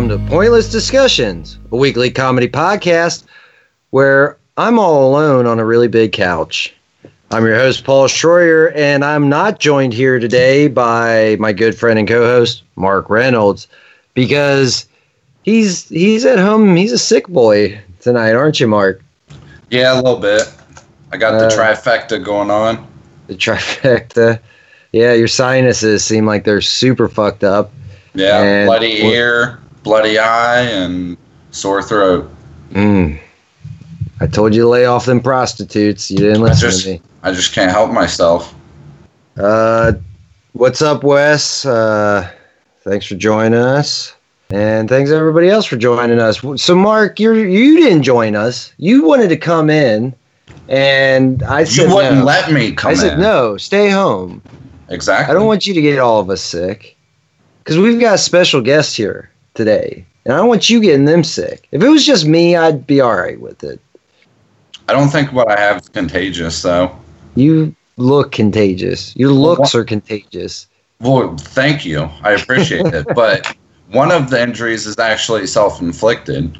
Welcome to Pointless Discussions, a weekly comedy podcast where I'm all alone on a really big couch. I'm your host, Paul Schroyer, and I'm not joined here today by my good friend and co-host, Mark Reynolds, because he's he's at home. He's a sick boy tonight, aren't you, Mark? Yeah, a little bit. I got the Uh, trifecta going on. The trifecta. Yeah, your sinuses seem like they're super fucked up. Yeah, and- bloody ear, bloody eye, and sore throat. Mm. I told you to lay off them prostitutes. You didn't I listen just, to me. I just can't help myself. Uh, what's up, Wes? Uh, thanks for joining us, and thanks everybody else for joining us. So, Mark, you you didn't join us. You wanted to come in, and I said You wouldn't no. let me come I said in. no. Stay home. Exactly. I don't want you to get all of us sick, because we've got a special guest here today, and I don't want you getting them sick. If it was just me, I'd be all right with it. I don't think what I have is contagious, though. You look contagious. Your looks are contagious. Well, thank you. I appreciate it. But one of the injuries is actually self-inflicted.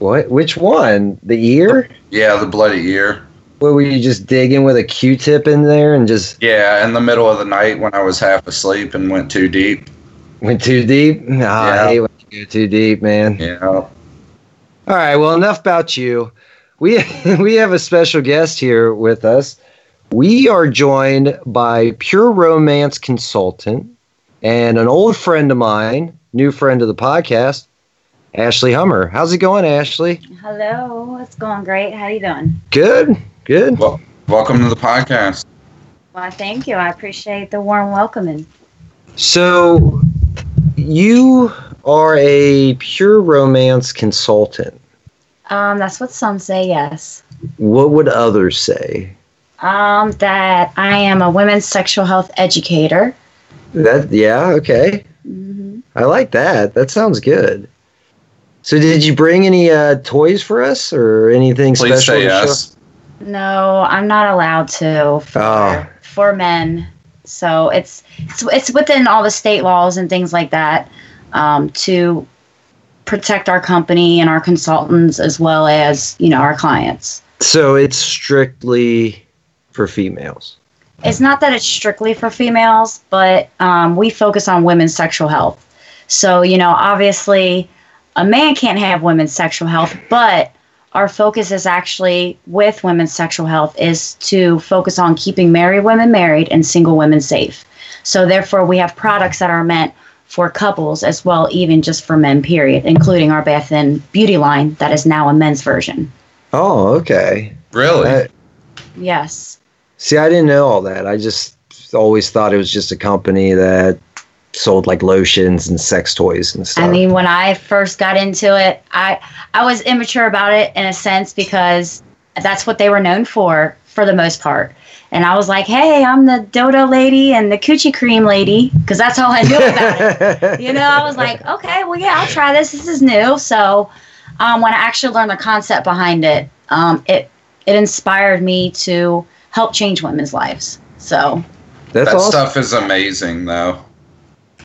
What? Which one? The ear? Yeah, the bloody ear. What were you just digging with a Q-tip in there and just Yeah, in the middle of the night when I was half asleep and went too deep. went too deep? Ah, Yeah. I hate when you go too deep, man. Yeah. All right, well, enough about you. We we have a special guest here with us. We are joined by Pure Romance consultant and an old friend of mine, new friend of the podcast, Ashley Hummer. How's it going, Ashley? Hello, it's going great. How are you doing? Good, good. Well, welcome to the podcast. Well, thank you. I appreciate the warm welcoming. So, you are a pure romance consultant. Um, that's what some say. Yes. What would others say? Um, that I am a women's sexual health educator. That yeah, okay. hmm I like that. That sounds good. So, did you bring any uh, toys for us or anything Please special? say yes. No, I'm not allowed to for, Oh. for men. So it's, it's it's within all the state laws and things like that um, to protect our company and our consultants as well as you know our clients. So, it's strictly for females. it's not that it's strictly for females, but um, we focus on women's sexual health. So, you know, obviously, a man can't have women's sexual health, but our focus is actually with women's sexual health is to focus on keeping married women married and single women safe. So, therefore, we have products that are meant for couples as well, even just for men, period, including our Bath and Beauty line that is now a men's version. Oh, okay. Really? Uh, Yes. see, I didn't know all that. I just always thought it was just a company that sold like lotions and sex toys and stuff. I mean, when I first got into it, I I was immature about it in a sense because that's what they were known for for the most part. And I was like, "Hey, I'm the dodo lady and the coochie cream lady," because that's all I knew about it. You know, I was like, "Okay, well, yeah, I'll try this. This is new." So, um, when I actually learned the concept behind it, um, it it inspired me to help change women's lives. So That's that awesome. stuff is amazing, though.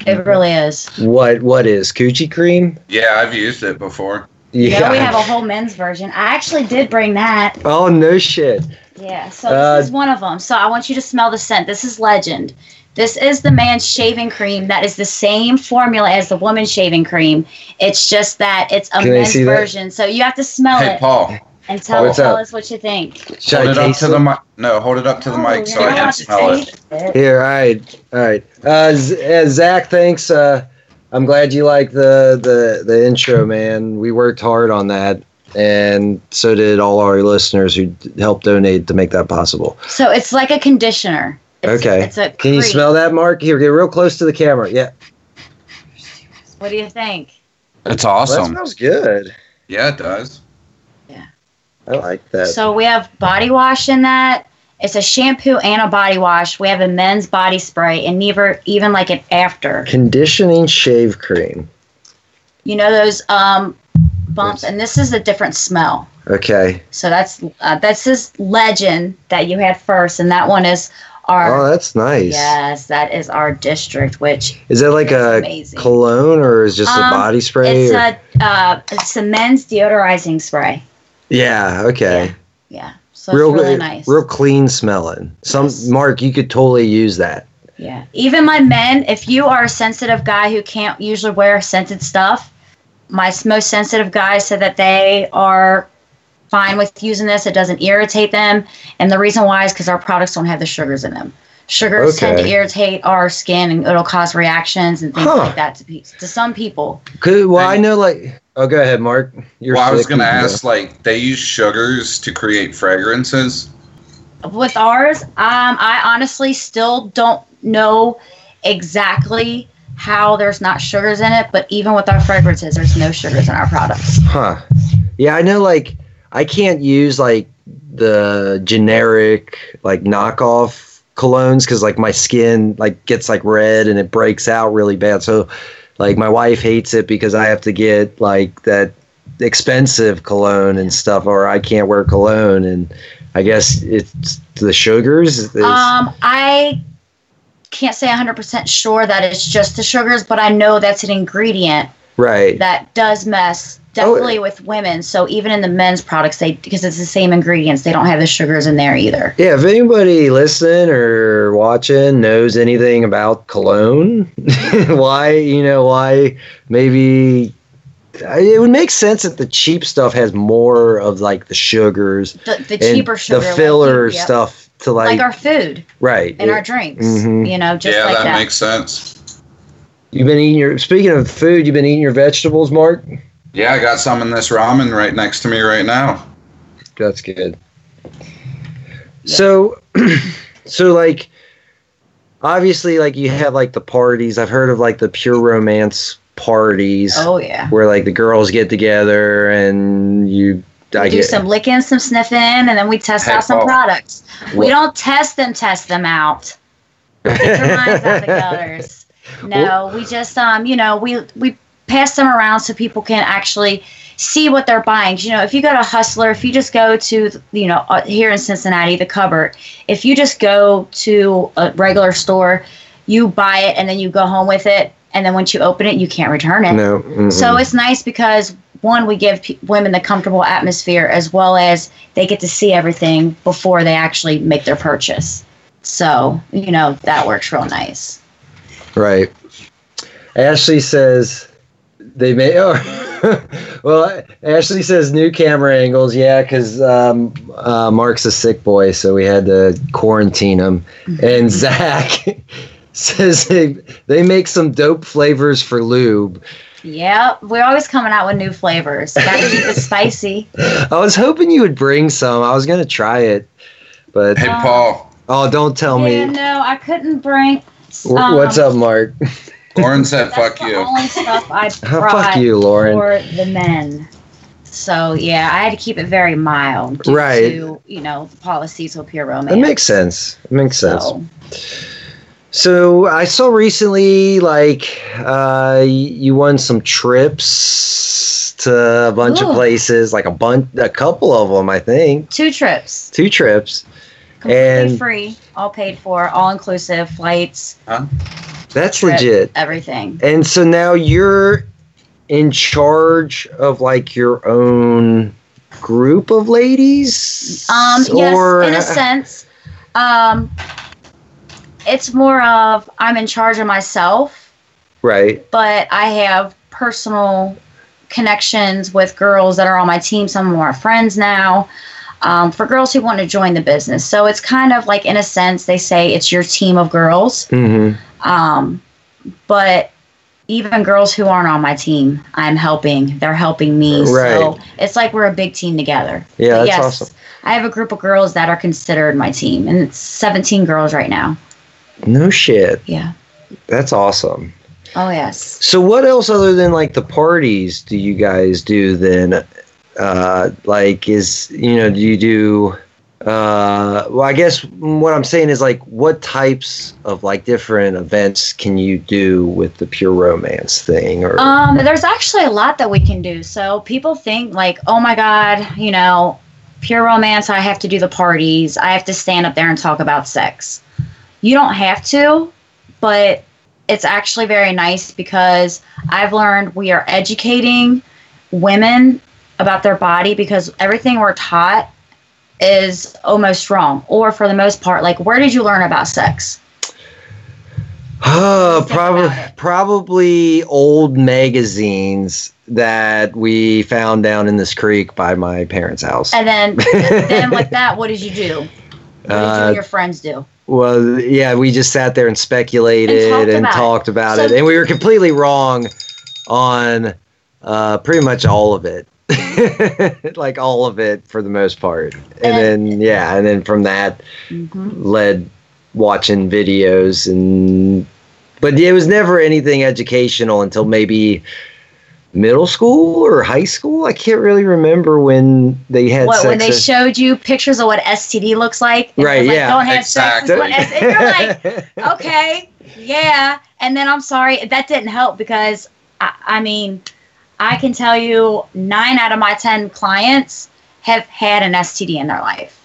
it really is. What what is coochie cream? Yeah, I've used it before. Yeah, we have a whole men's version. I actually did bring that. Oh no shit. Yeah, so Uh, this is one of them. So I want you to smell the scent. This is Legend. This is the man's shaving cream that is the same formula as the woman's shaving cream. It's just that it's a men's see that? version. So you have to smell Hey, it Paul, and tell, What's tell us what you think. Should hold I it up to it? the mic. No, hold it up to the Oh, mic so I can smell it. it. Here, all right, all right. Uh, Z- uh, Zach, thanks. Uh, I'm glad you like the, the the intro, man. We worked hard on that, and so did all our listeners who d- helped donate to make that possible. So it's like a conditioner. It's, Okay. It's a Can you cream. smell that, Mark? Here, get real close to the camera. Yeah, What do you think? It's Well, that awesome. smells good. Yeah, it does. Yeah. I like that. So we have body wash in that. It's a shampoo and a body wash. We have a men's body spray and never even like an after. Conditioning shave cream. You know those um bumps, and this is a different smell. Okay. So that's uh, that's this legend that you had first, and that one is Our Oh, that's nice. yes, that is our district, which Is that like is a amazing. cologne or is just a Um, body spray? It's or- a uh, it's a men's deodorizing spray. yeah. Okay. Yeah, so real it's really nice. real clean smelling. Some Yes. Mark, you could totally use that. Yeah. Even my men, if you are a sensitive guy who can't usually wear scented stuff, my most sensitive guys said that they are fine with using this. It doesn't irritate them. And the reason why is because our products don't have the sugars in them. Sugars tend to irritate our skin and it'll cause reactions and things Huh. like that to, to some people. Well, I know like. Oh, go ahead, Mark. You're well, I was going to you can go. ask, like, they use sugars to create fragrances. With ours, um, I honestly still don't know exactly how there's not sugars in it, but even with our fragrances, there's no sugars in our products. Huh. Yeah, I know. Like, I can't use like the generic like knockoff colognes because like my skin like gets like red and it breaks out really bad. So, like, my wife hates it because I have to get like that expensive cologne and stuff, or I can't wear cologne. And I guess it's the sugars. Is, Um, I can't say 100% sure that it's just the sugars, but I know that's an ingredient right. that does mess Oh, definitely with women. So even in the men's products, they because it's the same ingredients, they don't have the sugars in there either. Yeah, if anybody listening or watching knows anything about cologne, why, you know, why maybe it would make sense that the cheap stuff has more of like the sugars The, the cheaper sugar, the filler you- yep. stuff to like, like, our food right. and It- our drinks. Mhm. You know, just yeah, like that, that. makes sense. You've been eating your speaking of food, you've been eating your vegetables, Mark? Yeah, I got some in this ramen right next to me right now. That's good. So, so like, obviously, like you have like the parties. I've heard of like the pure romance parties oh yeah. where like the girls get together and you. We I do get some licking, some sniffing, and then we test Hey, out some Paul. products. We don't test them, test them out. Get your minds out the gutters. No, we just um, you know, we we pass them around so people can actually see what they're buying. You know, if you go to Hustler, if you just go to you know uh, here in Cincinnati, the cupboard, if you just go to a regular store, you buy it and then you go home with it, and then once you open it, you can't return it. No. mm-mm. So it's nice because one, we give p- women the comfortable atmosphere as well as they get to see everything before they actually make their purchase. So, you know, that works real nice. right. Ashley says they may. Oh, well, Ashley says new camera angles. Yeah, because um, uh, Mark's a sick boy, so we had to quarantine him. And Zach says they they make some dope flavors for lube. Yeah, we're always coming out with new flavors. Gotta keep it spicy. I was hoping you would bring some. I was gonna try it, but Hey, Paul, oh, don't tell Yeah, me. no, I couldn't bring. Wh- What's um, up, Mark? Lauren said, That's fuck the you. only stuff I Fuck brought you, Lauren. for the men. So yeah, I had to keep it very mild, due Right. To you know the policies of pure romance. That makes sense. It makes sense. So, So I saw recently, like, uh, you won some trips to a bunch of places, like a bunch, a couple of them, I think, two trips. two trips. completely And- free, all paid for, all inclusive, flights, That's legit. everything. And so now you're in charge of like your own group of ladies, Um, yes, in a sense, um, it's more of I'm in charge of myself, right? but I have personal connections with girls that are on my team. Some of them are friends now. Um, for girls who want to join the business, so it's kind of like, in a sense, they say it's your team of girls. Mm-hmm. Um, but even girls who aren't on my team, I'm helping. They're helping me. So it's like we're a big team together. Yeah, But that's awesome. I have a group of girls that are considered my team, and it's 17 girls right now. No shit. Yeah. That's awesome. Oh, yes. So what else other than like the parties do you guys do then? Uh, like is you know do you do? Uh, well, I guess what I'm saying is like what types of like different events can you do with the pure romance thing or Um, there's actually a lot that we can do. So people think like, oh my God, you know, pure romance, I have to do the parties. I have to stand up there and talk about sex. you don't have to, but it's actually very nice because I've learned we are educating women about their body because everything we're taught is almost wrong. Or for the most part, like where did you learn about sex? Think probably probably old magazines that we found down in this creek by my parents' house. And then then with that, what did you do? What did you Uh, and your friends do? Well, yeah, we just sat there and speculated And and talked talked about about, it. it, and we were completely wrong on uh, pretty much all of it, like all of it for the most part. And, then yeah, and then from that hmm led watching videos and, but it was never anything educational until maybe middle school or high school. I can't really remember when they had What sex. when they ed- showed you pictures of what STD looks like? and Right, like, yeah. Don't have sex. Is what and you're like, like, okay, yeah. And then I'm sorry, that didn't help because I, I mean, I can tell you nine out of my 10 clients have had an STD in their life.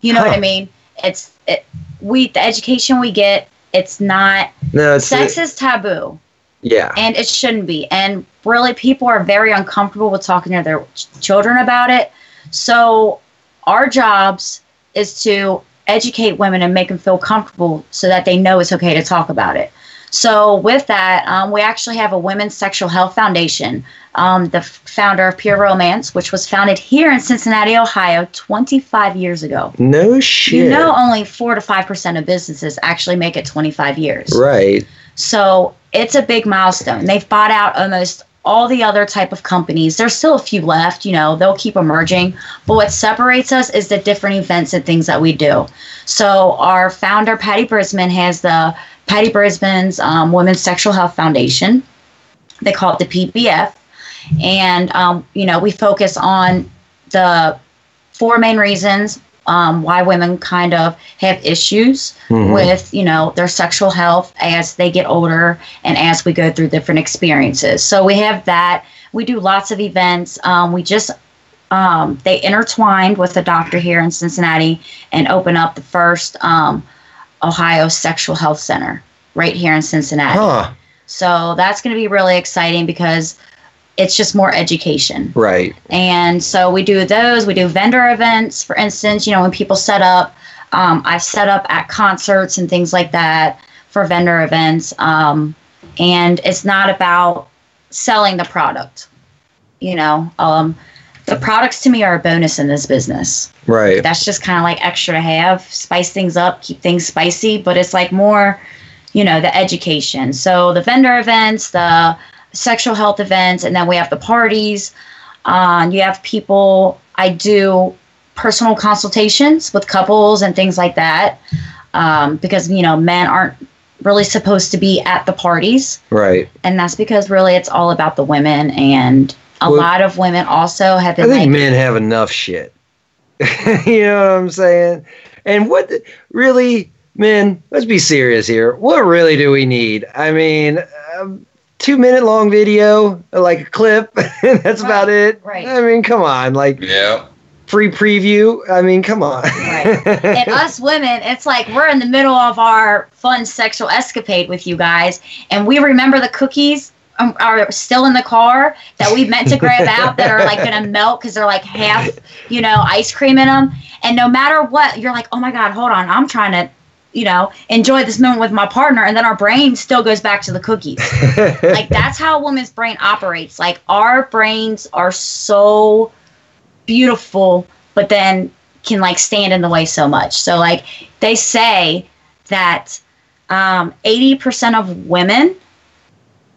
You know what I mean? It's, it, we, the education we get, it's not, no, it's sex is taboo yeah. and it shouldn't be. And really, people are very uncomfortable with talking to their ch- children about it. So, our jobs is to educate women and make them feel comfortable so that they know it's okay to talk about it. So, with that, um, we actually have a Women's Sexual Health Foundation. Um, the founder of Pure Romance, which was founded here in Cincinnati, Ohio, 25 years ago. No shit. You know, only 4 to 5% of businesses actually make it 25 years. right. So it's a big milestone. They've bought out almost all the other type of companies. There's still a few left, you know, they'll keep emerging. But what separates us is the different events and things that we do. So our founder, Patty Brisben, has the Patty Brisben's um, Women's Sexual Health Foundation. They call it the PBF. And, um, you know, we focus on the four main reasons um, why women kind of have issues Mhm. with you know their sexual health as they get older and as we go through different experiences so we have that we do lots of events um, we just um, they intertwined with a doctor here in cincinnati and open up the first um, ohio sexual health center right here in cincinnati Huh. so that's going to be really exciting because it's just more education Right. and so we do those. We do vendor events, for instance, you know, when people set up, um, I've set up at concerts and things like that for vendor events. Um, and it's not about selling the product. You know, um, the products to me are a bonus in this business. Right. That's just kind of like extra to have, spice things up, keep things spicy, but it's like more, you know, the education. So the vendor events, the sexual health events, and then we have the parties. Uh, you have people, I do personal consultations with couples and things like that um, because, you know, men aren't really supposed to be at the parties. Right. And that's because really it's all about the women. And a Well- lot of women also have been. I think like, men have enough shit. you know what I'm saying? And what the- really, men? Let's be serious here. What really do we need? I mean, um, two minute long video, like a clip. that's about it. right. I mean, come on, like Yeah. free preview. I mean, come on. Right. and us women, it's like we're in the middle of our fun sexual escapade with you guys, and we remember the cookies um, are still in the car that we meant to grab out that are like gonna melt because they're like half, you know, ice cream in them. And no matter what, you're like, oh my god, hold on, I'm trying to, you know, enjoy this moment with my partner, and then our brain still goes back to the cookies. Like that's how a woman's brain operates. Like our brains are so beautiful but then can like stand in the way so much. So like they say that um, 80% of women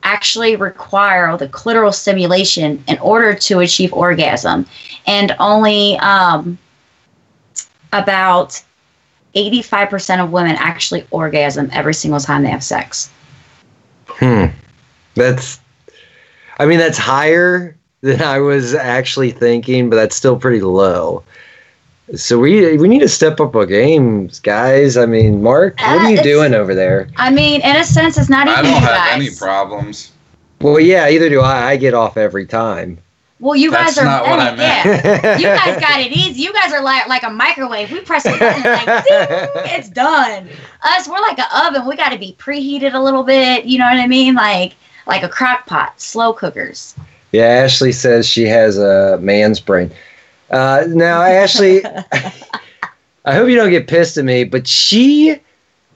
actually require the clitoral stimulation in order to achieve orgasm and only um, about 85% of women actually orgasm every single time they have sex Hmm. That's, I mean, that's higher than I was actually thinking, but that's still pretty low. So we we need to step up our games, guys. I mean, Mark, what Uh, are you it's- doing over there? I mean, in a sense, it's not even I don't you have guys. any problems. Well, yeah, either do I. I get off every time. Well, you That's guys are not what I meant. Yeah. You guys got it easy. You guys are like like a microwave. We press a button, like ding, it's done. Us, we're like an oven. We got to be preheated a little bit. You know what I mean? Like like a crock pot, slow cookers. Yeah, Ashley says she has a man's brain. Uh, now, Ashley, I hope you don't get pissed at me, but she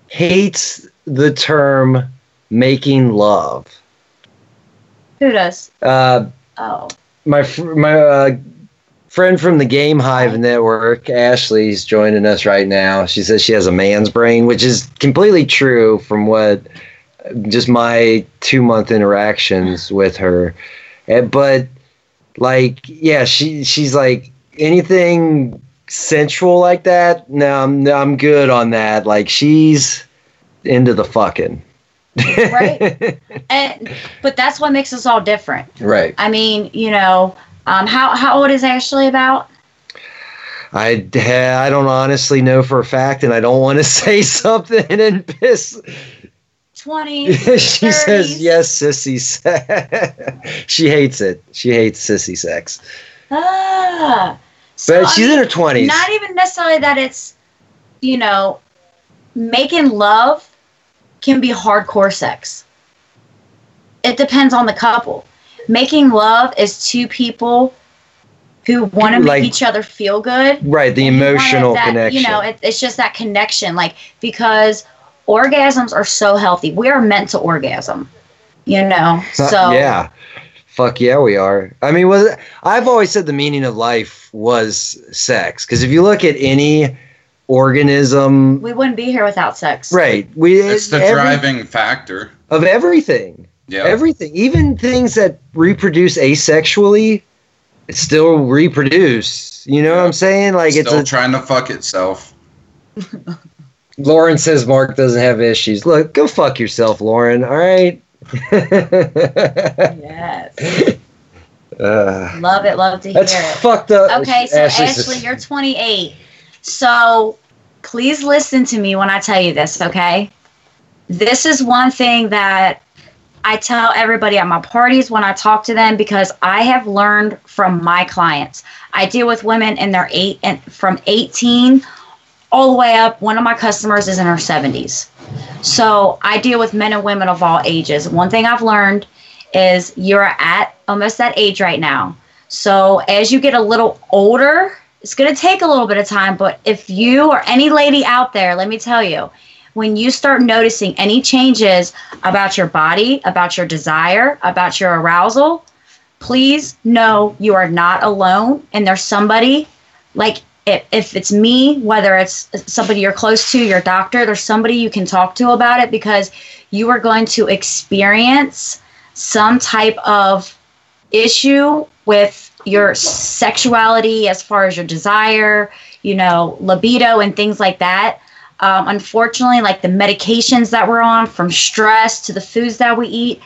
hates the term making love. Who does? Uh, Oh, my fr- my uh, friend from the Game Hive Network, Ashley's joining us right now. She says she has a man's brain, which is completely true from what just my two month interactions with her. But like, yeah, she she's like anything sensual like that. No, I'm no, I'm good on that. Like she's into the fucking. Right. and but that's what makes us all different. right. I mean, you know, um, how how old is Ashley about? I, I don't honestly know for a fact, and I don't want to say something and piss. Twenty. she says yes, sissy sex. she hates it. She hates sissy sex. Ah. But So, I she's mean, in her twenties. not even necessarily that it's you know making love can be hardcore sex. It depends on the couple. Making love is two people who want to make Like- each other feel good. Right, the and you wanna- emotional that, connection. you know it, it's just that connection like because orgasms are so healthy. We are meant to orgasm you know? Uh, so yeah, fuck yeah, we are. I mean, was I've always said the meaning of life was sex because if you look at any organism, we wouldn't be here without sex right, we It's the every- driving factor. of everything. Yeah. Everything, even things that reproduce asexually, still reproduce. You know what I'm saying? Like Still it's a. trying to fuck itself. Lauren says Mark doesn't have issues. Look, go fuck yourself, Lauren. All right. Yes uh, love it love to hear that's it fucked up. Okay, so Ashley Ashley, you're 28. So please listen to me when I tell you this, okay? This is one thing that I tell everybody at my parties when I talk to them because I have learned from my clients. I deal with women in their eight and from 18 all the way up. One of my customers is in her 70s. So I deal with men and women of all ages. One thing I've learned is you're at almost that age right now. So as you get a little older, it's going to take a little bit of time. But if you or any lady out there, let me tell you, when you start noticing any changes about your body, about your desire, about your arousal, please know you are not alone. And there's somebody like if, if it's me, whether it's somebody you're close to, your doctor, there's somebody you can talk to about it because you are going to experience some type of issue with your sexuality as far as your desire, you know, libido and things like that. Um, unfortunately, like the medications that we're on, from stress to the foods that we eat,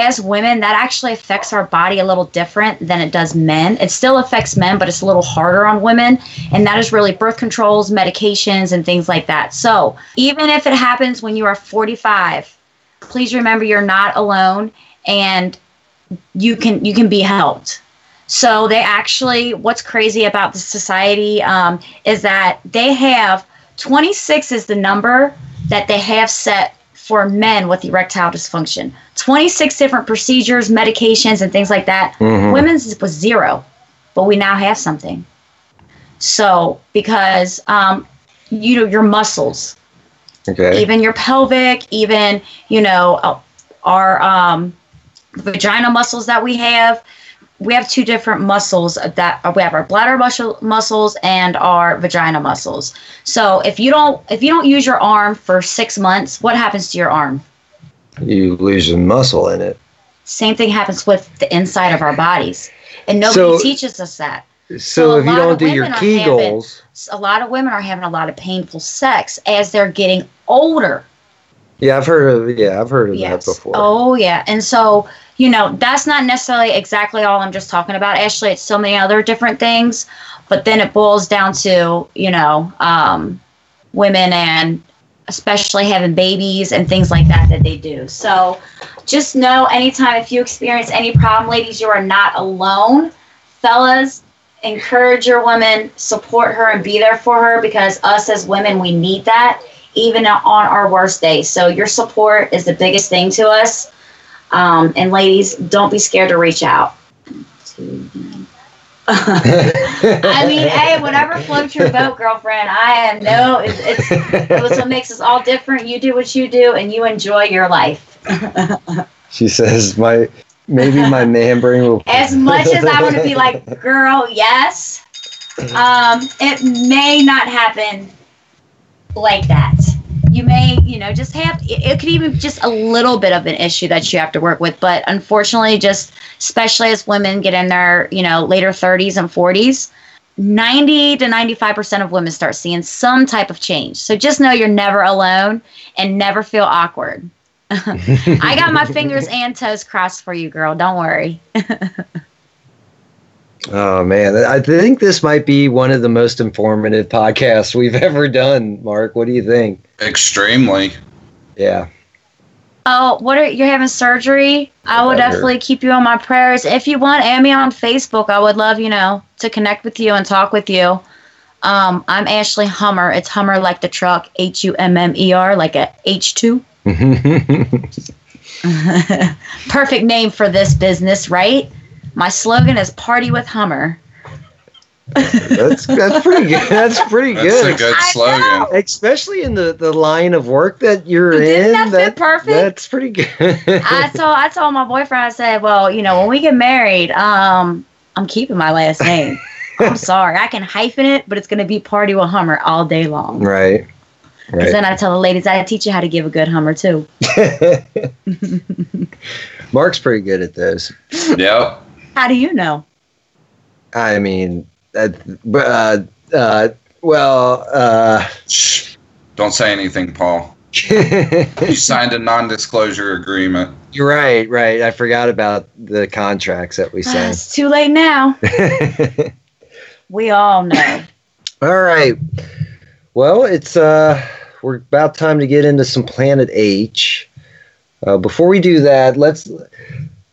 as women, that actually affects our body a little different than it does men. It still affects men, but it's a little harder on women. And that is really birth controls, medications, and things like that. So even if it happens when you are 45, please remember you're not alone and you can you can be helped. So they actually, what's crazy about the society um, is that they have 26 is the number that they have set for men with erectile dysfunction. 26 different procedures, medications, and things like that. Mhm. Women's was zero, but we now have something. So because um, you know your muscles, Okay. even your pelvic, even you know our um, vagina muscles that we have. We have two different muscles that we have our bladder muscle muscles and our vagina muscles. So if you don't if you don't use your arm for six months, what happens to your arm? You lose some muscle in it. Same thing happens with the inside of our bodies, and nobody So- teaches us that. So, So if you don't do your are having- Kegels, A lot of women are having a lot of painful sex as they're getting older. yeah, I've heard of yeah, I've heard of Yes. that before. Oh yeah. And so, you know, that's not necessarily exactly all I'm just talking about. Actually, it's so many other different things. But then it boils down to, you know, um, women and especially having babies and things like that that they do. So just know anytime if you experience any problem, ladies, you are not alone. fellas, encourage your woman, support her, and be there for her because us as women, we need that even on our worst days. So your support is the biggest thing to us. Um, and ladies, don't be scared to reach out. I mean, hey, whatever floats your boat, girlfriend. I am no, it's, it's, it's what makes us all different. You do what you do, and you enjoy your life. she says, "My maybe my man brain will." As much as I want to be like, girl, yes, um, it may not happen like that you may you know just have it could even just a little bit of an issue that you have to work with but unfortunately just especially as women get in their you know later 30s and 40s 90 to 95% of women start seeing some type of change. So just know you're never alone and never feel awkward. I got my fingers and toes crossed for you girl. Don't worry. Oh man, I think this might be one of the most informative podcasts we've ever done. Mark, what do you think? Extremely. Yeah. Oh, what are you're having surgery? I will definitely keep you on my prayers. If you want, add me on Facebook. I would love, you know, to connect with you and talk with you. Um, I'm Ashley Hummer. It's Hummer like the truck, H U M M E R, like a H two. Perfect name for this business, right? My slogan is "Party with Hummer." That's that's pretty good. That's pretty That's good. That's a good slogan. Especially in the, the line of work that you're Didn't in. that fit perfect? That's pretty good. I told I told my boyfriend. I said, "Well, you know, when we get married, um, I'm keeping my last name. I'm sorry, I can hyphen it, but it's gonna be Party with Hummer all day long." right. Because Right. then I tell the ladies, I teach you how to give a good Hummer too. Mark's pretty good at those. Yep. How do you know? I mean, uh, uh, uh, well, uh, Shh. Don't say anything, Paul. You signed a non-disclosure agreement. you're right, right. I forgot about the contracts that we Ah, signed. it's too late now. We all know. All right. Well, it's uh we're about time to get into some Planet H. Uh, before we do that, let's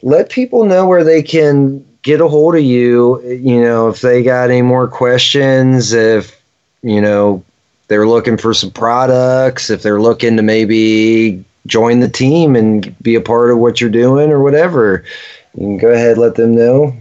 let people know where they can get a hold of you. You know, if they got any more questions, if you know they're looking for some products, if they're looking to maybe join the team and be a part of what you're doing or whatever, you can go ahead let them know.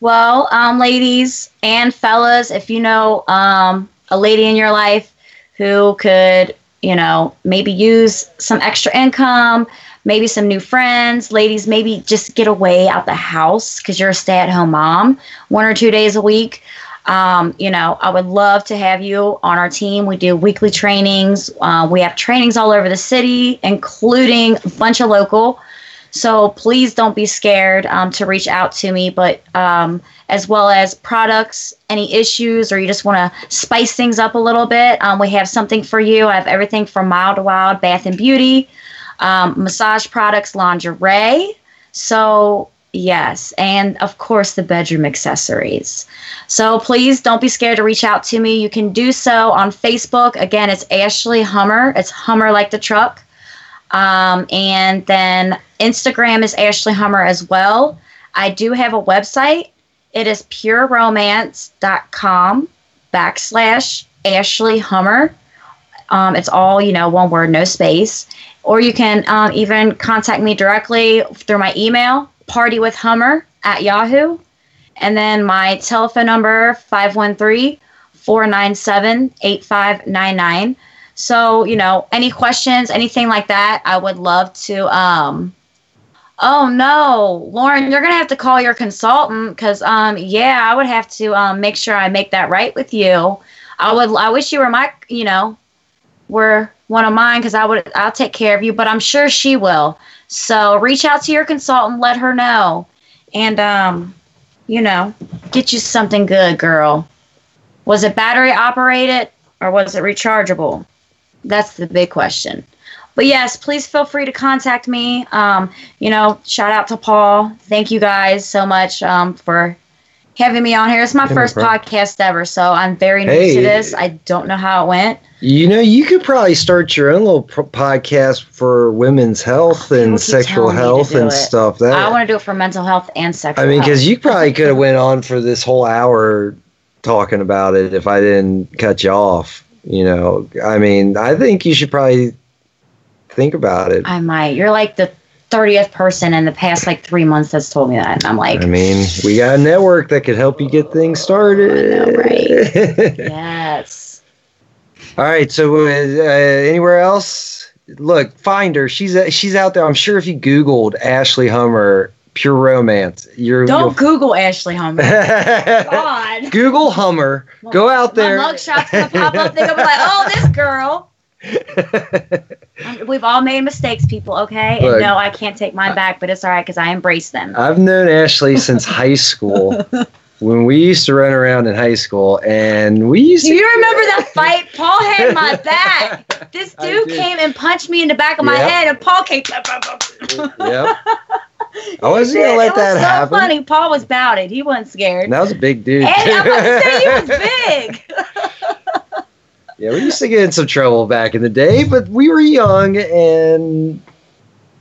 Well, um, ladies and fellas, if you know um, a lady in your life who could, you know, maybe use some extra income, maybe some new friends, ladies, maybe just get away out the house because you're a stay at home mom one or two days a week. Um, you know, I would love to have you on our team. We do weekly trainings. Uh, we have trainings all over the city, including a bunch of local. So please don't be scared um, to reach out to me, but um, as well as products, any issues, or you just want to spice things up a little bit, um, we have something for you. I have everything from mild to wild, bath and beauty, um, massage products, lingerie. So, yes, and of course, the bedroom accessories. So please don't be scared to reach out to me. You can do so on Facebook. Again, it's Ashley Hummer. It's Hummer like the truck. Um, and then Instagram is Ashley Hummer as well. I do have a website. It is pureromance.com backslash Ashley Hummer. Um, it's all, you know, one word, no space. Or you can um, even contact me directly through my email, partywithhummer at Yahoo. And then my telephone number, 513 497 8599. So, you know, any questions, anything like that, I would love to. Um, oh no, Lauren, you're gonna have to call your consultant because, um, yeah, I would have to um, make sure I make that right with you. I would. I wish you were my, you know, were one of mine because I would. I'll take care of you, but I'm sure she will. So reach out to your consultant, let her know, and um, you know, get you something good, girl. Was it battery operated or was it rechargeable? That's the big question. But yes, please feel free to contact me. Um, you know, shout out to Paul. Thank you guys so much um, for having me on here. It's my first podcast ever, so I'm very new Hey. to this. I don't know how it went. You know, you could probably start your own little pro- podcast for women's health and sexual telling me to health and it. stuff. That I want to do it for mental health and sexual. I mean, because you probably could have went on for this whole hour talking about it if I didn't cut you off. You know, I mean, I think you should probably think about it. I might. You're like the thirtieth person in the past like three months that's told me that. And I'm like, I mean, we got a network that could help you get things started. I know, right? yes. All right. So, uh, anywhere else? Look, find her. She's uh, she's out there. I'm sure if you Googled Ashley Hummer, pure romance, you're Don't Google Ashley Hummer. God. Google Hummer. Go out there. My mugshot's gonna pop up. They're gonna be like, "Oh, this girl." Um, We've all made mistakes, people. Okay, Look. and no, I can't take mine back, but it's all right because I embrace them. I've known Ashley since high school. When we used to run around in high school, and we used Do to. you remember that fight? Paul had my back. This dude came and punched me in the back of my head, and Paul came. Yep. I wasn't gonna let it that was so happen. funny. Paul was it. He wasn't scared. And that was a big dude. And I'm about to say he was big. Yeah, we used to get in some trouble back in the day, but we were young and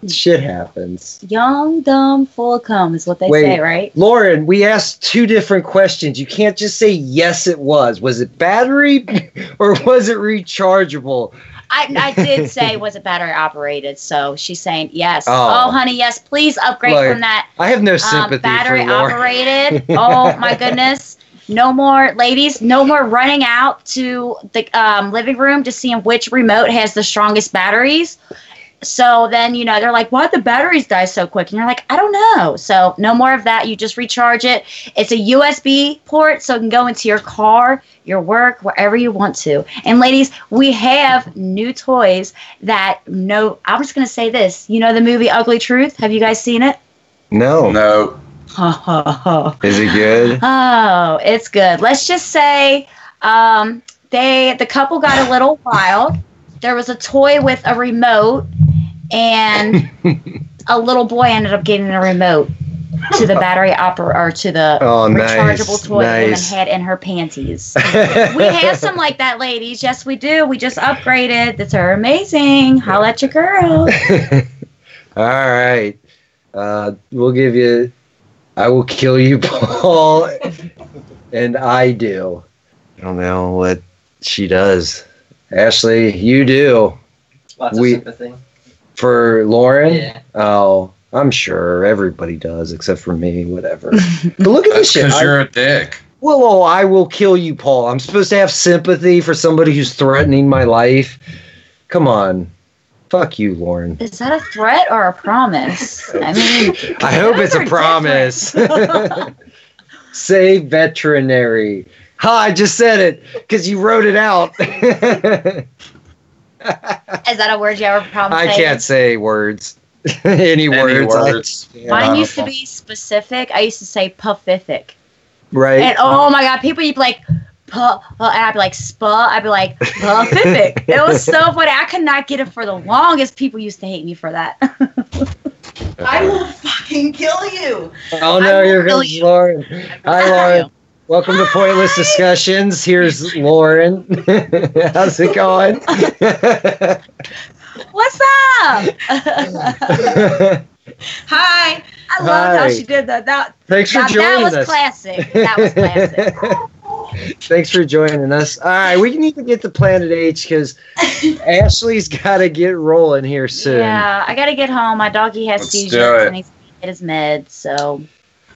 shit happens. Young, dumb, full of cum is what they Wait. say, right? Lauren, we asked two different questions. You can't just say yes, it was. Was it battery or was it rechargeable? I, I did say was it battery operated, so she's saying yes. Oh. Oh, honey, yes. Please upgrade Look, from that I have no um, sympathy battery for Lauren. operated. oh my goodness. No more, ladies, no more running out to the um, living room to see which remote has the strongest batteries. So then, you know, they're like, why'd the batteries die so quick? And you're like, I don't know. So no more of that. You just recharge it. It's a USB port, so it can go into your car, your work, wherever you want to. And ladies, we have new toys that no, I'm just going to say this. You know the movie Ugly Truth? Have you guys seen it? No. No. Is it good? Oh, it's good. Let's just say um, they the couple got a little wild. There was a toy with a remote, and a little boy ended up getting a remote to the battery oper or to the Oh, nice. rechargeable toy the woman had in her panties. we have some like that, ladies. Yes, we do. We just upgraded. That's are amazing. Holla at your girl. All right. Uh, we'll give you. I will kill you, Paul. and I do. I don't know what she does. Ashley, you do. Lots We- of sympathy. For Lauren? Yeah. Oh, I'm sure everybody does, except for me, whatever. but look at this shit. because you're a dick. whoa, oh, whoa, I will kill you, Paul. I'm supposed to have sympathy for somebody who's threatening my life. Come on. Fuck you, Lauren. Is that a threat or a promise? I mean, I hope it's a promise. Say veterinary. Ha, I just said it because you wrote it out. Is that a word you ever promise? I can't say words. Any, Any words. I- words. yeah, Mine used to be specific. I used to say puffific. right. And oh my god, people you'd be like, pu, uh, and I'd be like, spa. I'd be like, puffific. it was so funny. I could not get it for the longest. People used to hate me for that. I will fucking kill you. oh no, you're kill going you. Lauren. Hi, Lauren. Welcome to Pointless Discussions. Here's Lauren. How's it going? What's up? Hi. I Hi. love how she did that. That, Thanks for that, joining that was us. classic. That was classic. Thanks for joining us. All right, we need to get to Planet H because Ashley's got to get rolling here soon. Yeah, I gotta get home. My doggy has Let's do seizures it. and he's get his meds. So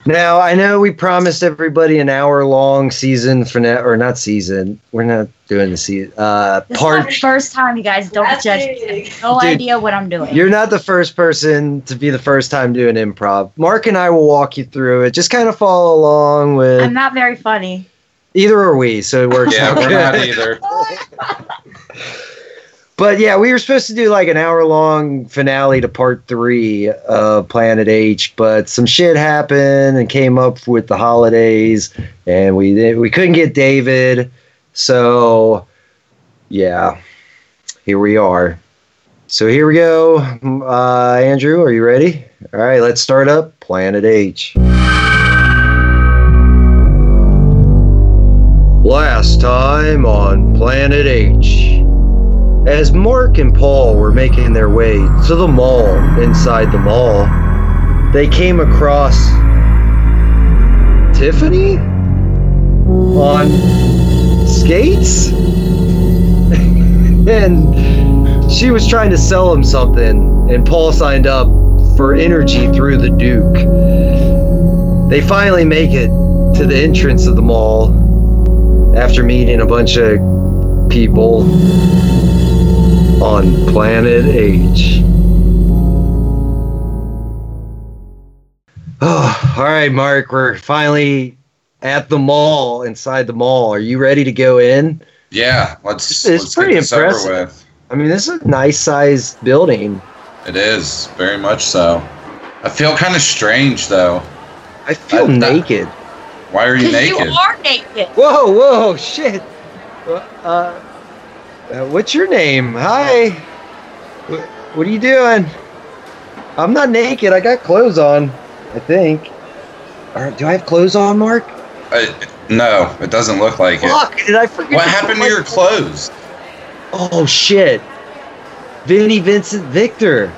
Now I know we promised everybody an hour-long season for finale, or not season. We're not doing the season. Uh, this is part. my first time, you guys. Don't judge me. No Dude, idea what I'm doing. You're not the first person to be the first time doing improv. Mark and I will walk you through it. Just kind of follow along with. I'm not very funny. Either are we, so it works Yeah, we're not either. But yeah, we were supposed to do like an hour long finale to part three of Planet H, but some shit happened and came up with the holidays, and we we couldn't get David, so yeah, here we are. So here we go, uh, Andrew. Are you ready? All right, let's start up Planet H. Last time on Planet H. As Mark and Paul were making their way to the mall inside the mall, they came across Tiffany on skates. and she was trying to sell him something, and Paul signed up for energy through the Duke. They finally make it to the entrance of the mall after meeting a bunch of people on Planet H. Oh, all right, Mark, we're finally at the mall, inside the mall. Are you ready to go in? Yeah, let's. It's let's pretty get this over impressive. with. I mean, this is a nice sized building. It is very much so. I feel kind of strange though. I feel that- naked. Why are you Because you naked? are naked. Whoa, whoa, shit. Uh, uh, what's your name? Hi. What, what are you doing? I'm not naked. I got clothes on, I think. Or, do I have clothes on, Mark? Uh, no, it doesn't look like it. Fuck, did I forget? What to happened to your clothes? Oh, shit. Vinny Vincent Victor.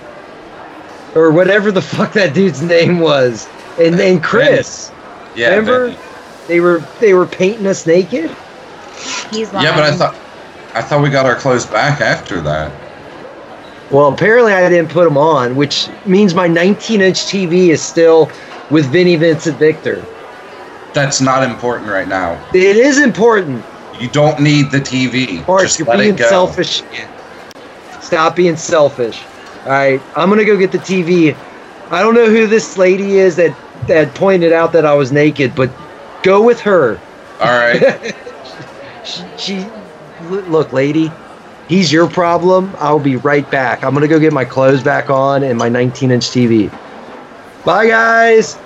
Or whatever the fuck that dude's name was. And, then Chris. Yeah, Remember? Vinny. They were they were painting us naked? He's lying. Yeah, but I thought I thought we got our clothes back after that. Well, apparently I didn't put them on, which means my 19-inch TV is still with Vinny Vincent Victor. That's not important right now. It is important. You don't need the TV. Mark, Just you're let being it go. selfish. Stop being selfish. All right, I'm gonna go get the TV. I don't know who this lady is that that pointed out that I was naked, but go with her. All right. she, she look, lady. He's your problem. I'll be right back. I'm gonna go get my clothes back on and my 19-inch TV. Bye, guys.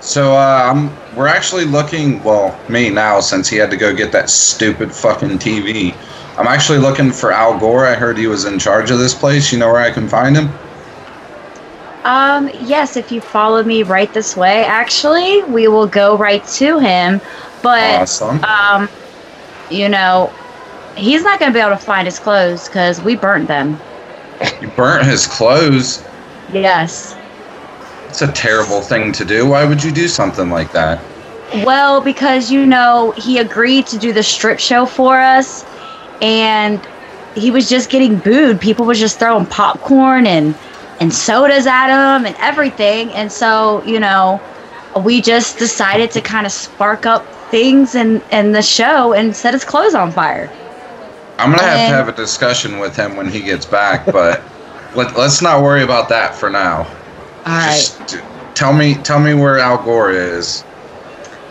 So uh, I'm we're actually looking. Well, me now since he had to go get that stupid fucking TV. I'm actually looking for Al Gore. I heard he was in charge of this place. You know where I can find him? Um, yes, if you follow me right this way, actually, we will go right to him. But Awesome. um, you know, he's not gonna be able to find his clothes because we burnt them. You burnt his clothes. Yes. It's a terrible thing to do. Why would you do something like that? Well, because you know he agreed to do the strip show for us, and he was just getting booed. People was just throwing popcorn and and sodas at him and everything. And so you know, we just decided to kind of spark up things in in the show and set his clothes on fire. I'm gonna have to have a discussion with him when he gets back, but let, let's not worry about that for now. All right. Just t- tell me, tell me where Al Gore is.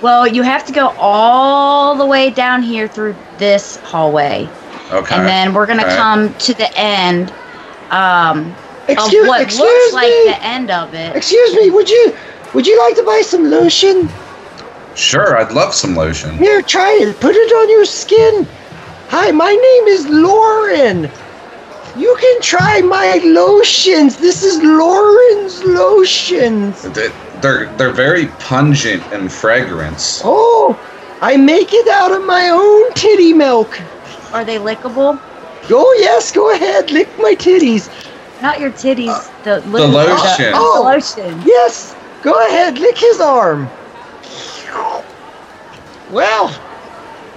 Well, you have to go all the way down here through this hallway, Okay. and then we're gonna Okay. come to the end. Um, Excuse, of what excuse looks like me. the end of it. Excuse me. Would you would you like to buy some lotion? Sure, I'd love some lotion. Here, try it. Put it on your skin. Hi, my name is Lauren. You can try my lotions. This is Lauren's lotions. They- They're they're very pungent and fragrance. Oh, I make it out of my own titty milk. Are they lickable? Oh yes, go ahead, lick my titties. Not your titties. Uh, the, lick- lotion. Oh. the lotion. Yes, go ahead, lick his arm. Well,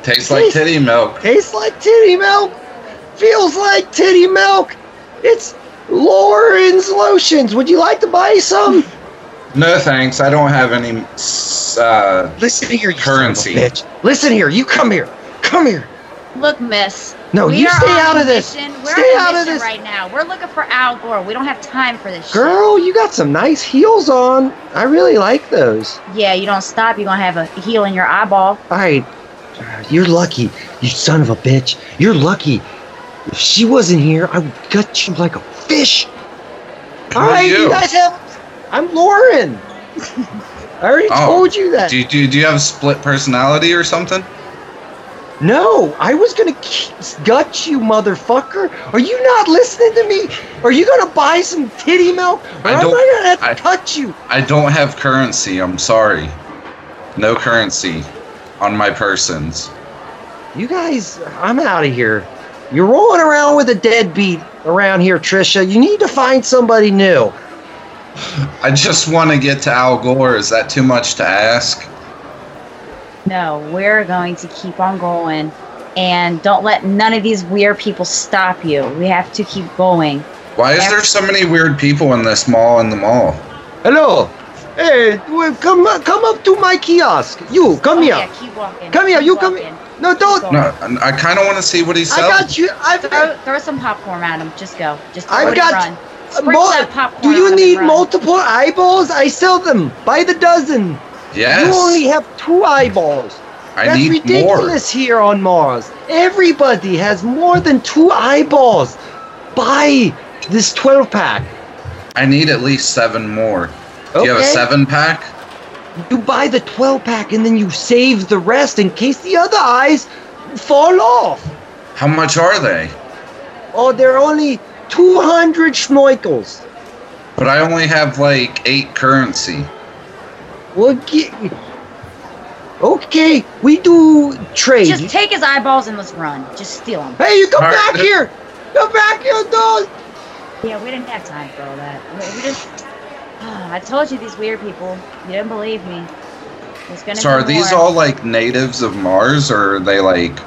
Tastes like titty milk. tastes like titty milk, feels like titty milk. It's Lauren's lotions. Would you like to buy some? No thanks. I don't have any. Uh, Listen here, you Currency. son of a bitch. Listen here, you come here. Come here. Look, miss. No, we you stay out of this. mission. We're Stay out of this. right now. We're looking for Al Gore. We don't have time for this. shit. Girl, you got some nice heels on. I really like those. Yeah, you don't stop. You're gonna have a heel in your eyeball. All right. Uh, you're lucky, you son of a bitch. You're lucky. If she wasn't here, I would gut you like a fish. Who All are right, you? you? guys have. I'm Lauren. I already Oh, told you that. do you, do you, do you have a split personality or something? No, I was gonna gut you, motherfucker. Are you not listening to me? Are you gonna buy some titty milk? Or I don't- I gonna I- cut you? I don't have currency. I'm sorry. No currency on my persons. You guys, I'm out of here. You're rolling around with a deadbeat around here, Trisha. You need to find somebody new. I just want to get to Al Gore. Is that too much to ask? No, we're going to keep on going. And don't let none of these weird people stop you. We have to keep going. Why is there so many weird people in this mall in the mall? Hello. Hey, come come up to my kiosk. You come Oh, here. Yeah, keep walking. Come here, Keep you come walking. No, don't. No. I kind of want to see what he's I got you. I've Throw, throw some popcorn at him. Just go. Just throw I've it got and run. Uh, Sprinkle that popcorn Do you need multiple eyeballs? I sell them by the dozen. Yes. You only have two eyeballs. I That's need more. ridiculous here on Mars. Everybody has more than two eyeballs. Buy this 12 pack. I need at least seven more. Do you have a seven pack? You buy the 12 pack and then you save the rest in case the other eyes fall off. How much are they? Oh, they're only 200 schmoikels. But I only have like eight currency. Well, get, okay, we do trade. Just take his eyeballs and let's run. Just steal them. hey, you come All right. back here! Come back here, dog! Yeah, we didn't have time for all that. We, we just. I told you these weird people. You didn't believe me. There's gonna So be are these all like natives of Mars or are they like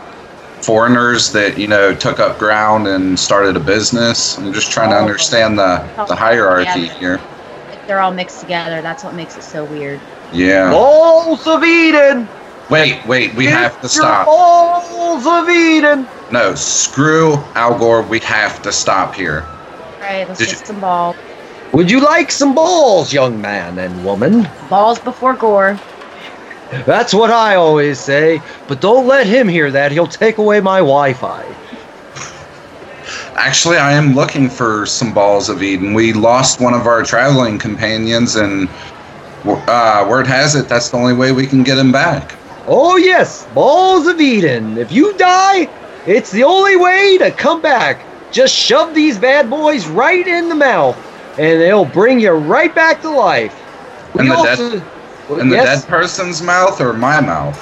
foreigners that, you know, took up ground and started a business? I'm just trying to All of understand the, the hierarchy Yeah. here. They're all mixed together. That's what makes it so weird. Yeah. Balls of Eden! Wait, wait, we have to stop. Balls of Eden! No, screw Al Gore. We have to stop here. All right, let's Did get you- some balls. Would you like some balls, young man and woman? Balls before gore. That's what I always say, but don't let him hear that. He'll take away my Wi Fi. Actually, I am looking for some balls of Eden. We lost one of our traveling companions, and uh, word has it that's the only way we can get him back. Oh, yes, balls of Eden. If you die, it's the only way to come back. Just shove these bad boys right in the mouth, and they'll bring you right back to life. In the dead- In the yes, dead person's mouth or my mouth?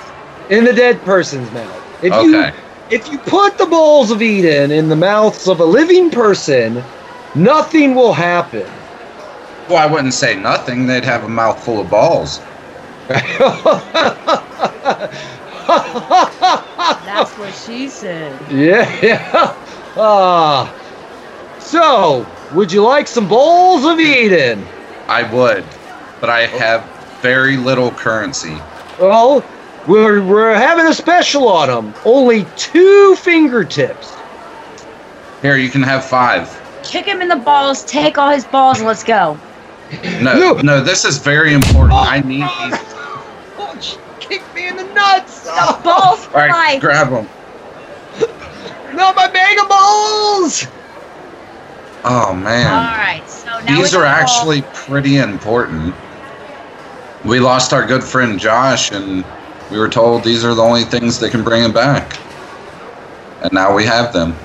in the dead person's mouth. If you Okay. If you put the balls of Eden in the mouths of a living person, nothing will happen. Well, I wouldn't say nothing. They'd have a mouthful of balls. That's what she said. yeah, yeah. Ah. so, would you like some balls of Eden? I would, but I have very little currency. Well, we're, we're having a special on them. Only two fingertips. Here, you can have five. Kick him in the balls. Take all his balls. and Let's go. No, No. no, this is very important. I oh, need these. Oh, she kicked me in the nuts. The Oh, balls All right, fly. grab them. not my bag of balls. Oh man, right. So now these are got all- actually pretty important. We lost our good friend Josh, and we were told these are the only things that can bring him back. And now we have them.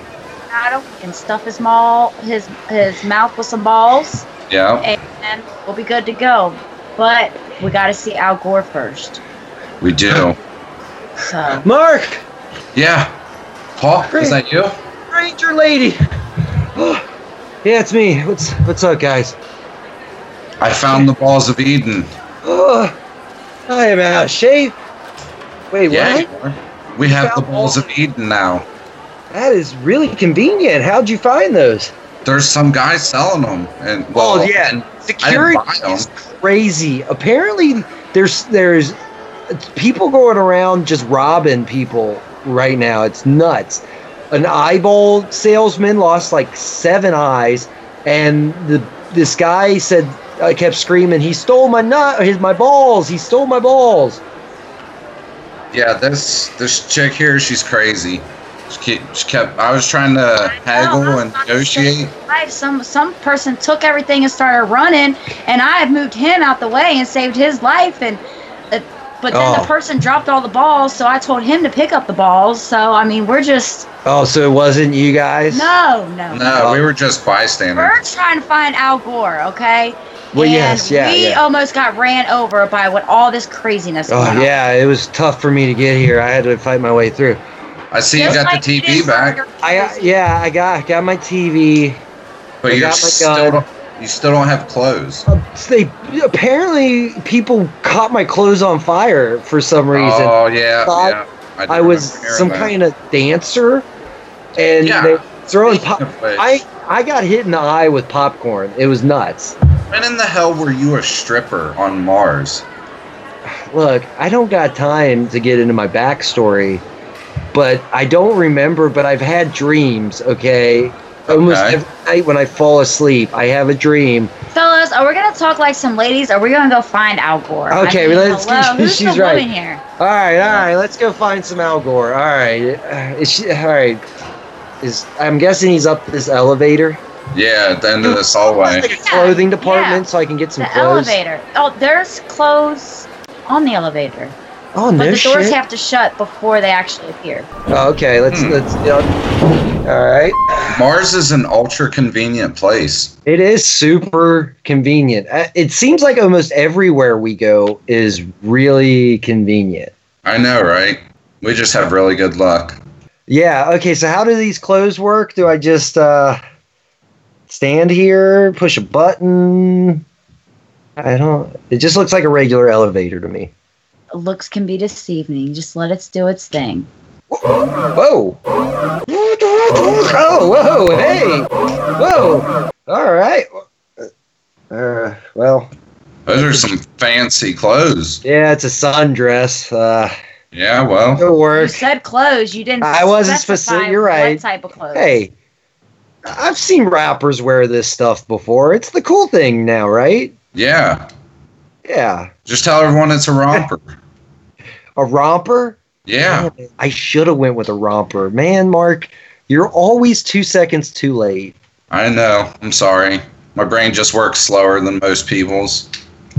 Adam can stuff his maul, his his mouth with some balls, Yeah. and we'll be good to go. But we got to see Al Gore first. We do. So Mark, Yeah. Paul, is that you? Ranger lady. yeah, it's me. What's what's up, guys? I found the balls of Eden. Oh, I am out of shape. Wait, Yeah. what? We have the balls balls of Eden now. That is really convenient. How'd you find those? There's some guy selling them, and well, oh yeah, security is crazy. Apparently, there's there's people going around just robbing people right now. It's nuts. An eyeball salesman lost like seven eyes, and the this guy said I kept screaming, "He stole my nut, his my balls! He stole my balls!" Yeah, this this chick here, she's crazy. She kept, she kept I was trying to haggle know, and I'm about to say, negotiate. Some some person took everything and started running, and I moved him out the way and saved his life. And uh, but then Oh. the person dropped all the balls, so I told him to pick up the balls. So I mean, we're just Oh, so it wasn't you guys? no, no. No, we were just bystanders. We're trying to find Al Gore, okay? Well, and yes, yeah, We yeah. almost got ran over by what all this craziness. Oh going on. yeah, it was tough for me to get here. I had to fight my way through. I see you got like the TV back, I yeah, I got got my TV. but I you're got my still don't, you still don't have clothes. Uh, They apparently people caught my clothes on fire for some reason. Oh yeah, yeah. do I was some that. kind of dancer, and Yeah. they throwing pop. I I got hit in the eye with popcorn. It was nuts. When in the hell were you a stripper on Mars? Look, I don't got time to get into my backstory, but I don't remember. But I've had dreams. Okay, almost Okay. every night when I fall asleep, I have a dream. Fellas, are we gonna talk like some ladies? Or are we gonna go find Al Gore? Okay, I mean, let's- hello, who's she's the right. woman here? All right, all right, let's go find some Al Gore. All right, is she, all right. Is I'm guessing he's up this elevator. Yeah, at the end of this hallway. Like a clothing department, yeah. so I can get some The clothes. elevator. Oh, there's clothes on the elevator, Oh but the doors shit. have to shut before they actually appear. Oh, okay, let's Hmm. let's. You know, all right. Mars is an ultra convenient place. It is super convenient. Uh, It seems like almost everywhere we go is really convenient. I know, right? We just have really good luck. Yeah. Okay. So how do these clothes work? Do I just uh, stand here, push a button? I don't. It just looks like a regular elevator to me. Looks can be deceiving. Just let it do its thing. Whoa! Oh, whoa! Hey! Whoa! All right. Uh, well, Those are some fancy clothes. yeah, it's a sundress. Uh, Yeah, well, it'll You said clothes. You didn't. I wasn't specify specific- you're right. What type of clothes? Hey, I've seen rappers wear this stuff before. It's the cool thing now, right? yeah. Yeah. Just tell everyone it's a romper. A romper? Yeah. Man, I should have went with a romper. Man, Mark, you're always two seconds too late. I know. I'm sorry. My brain just works slower than most people's.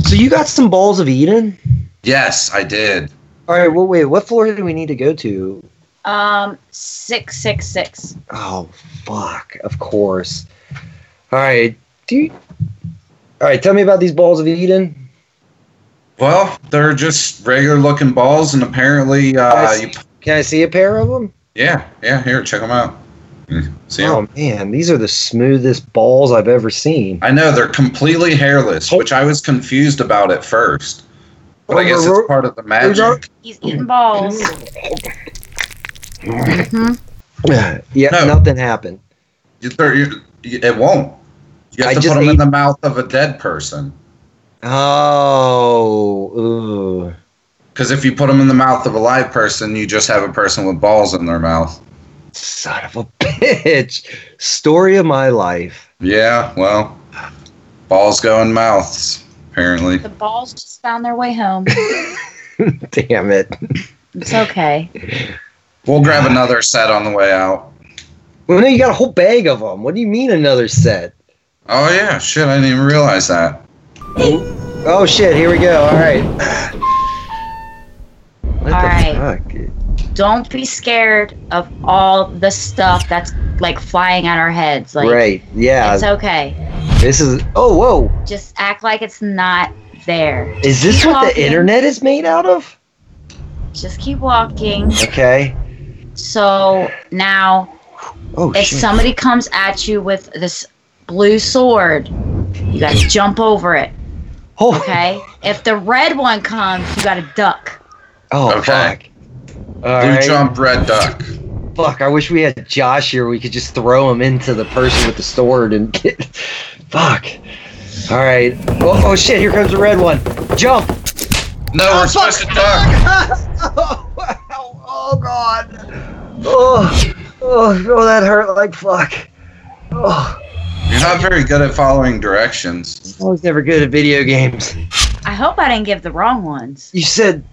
So you got some balls of Eden? Yes, I did. All right. Well, wait. What floor do we need to go to? Um, six six six. Oh, fuck. Of course. All right. Do you... All right. Tell me about these balls of Eden. Well, they're just regular looking balls, and apparently, uh, Nice. you, Can I see a pair of them? yeah, yeah. Here, check them out. See See 'em? Oh man, these are the smoothest balls I've ever seen. I know they're completely hairless, which I was confused about at first. But I guess it's part of the magic. He's eating balls. Hmm Yeah, No. nothing happened. You- they're- you- It won't. You have I to just put them ate- in the mouth of a dead person. Oh, ooh. Because if you put them in the mouth of a live person, you just have a person with balls in their mouth. son of a bitch. Story of my life. Yeah, well, balls go in mouths, apparently. The balls just found their way home. Damn it. It's okay. We'll grab another set on the way out. Well, no, you got a whole bag of them. What do you mean another set? Oh, yeah, shit, I didn't even realize that. Oh, oh shit, here we go. All right. What All fuck? Don't be scared of all the stuff that's like flying at our heads. Like right. Yeah. it's okay. This is. Oh, whoa. Just act like it's not there. Is this Keep what the internet is made out of? Just keep walking. Okay. So now, Oh if shit. somebody comes at you with this blue sword, you gotta jump over it. oh, Okay. if the red one comes, you gotta duck. oh Okay. fuck. All Blue right. jump, red duck. Fuck, I wish we had Josh here. We could just throw him into the person with the sword and get. Fuck. All right. Oh, oh shit! Here comes the red one. Jump. No, we're oh, supposed to duck. oh, god. Oh, oh, oh, that hurt like fuck. Oh, You're not very good at following directions. I was never good at video games. I hope I didn't give the wrong ones. You said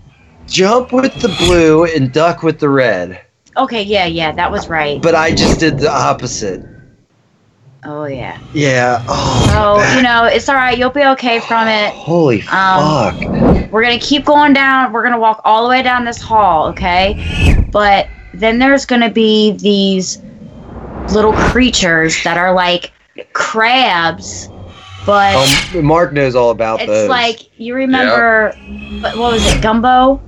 jump with the blue and duck with the red, Okay, yeah, yeah, that was right. but I just did the opposite. Oh yeah. Yeah. Oh. So you know, it's all right. You'll be okay from it. Holy Um, fuck. We're gonna keep going down. We're gonna walk all the way down this hall, okay? But then there's gonna be these little creatures that are like crabs, but Um, Mark knows all about it's those. like you remember, what, what was it, Gumbo?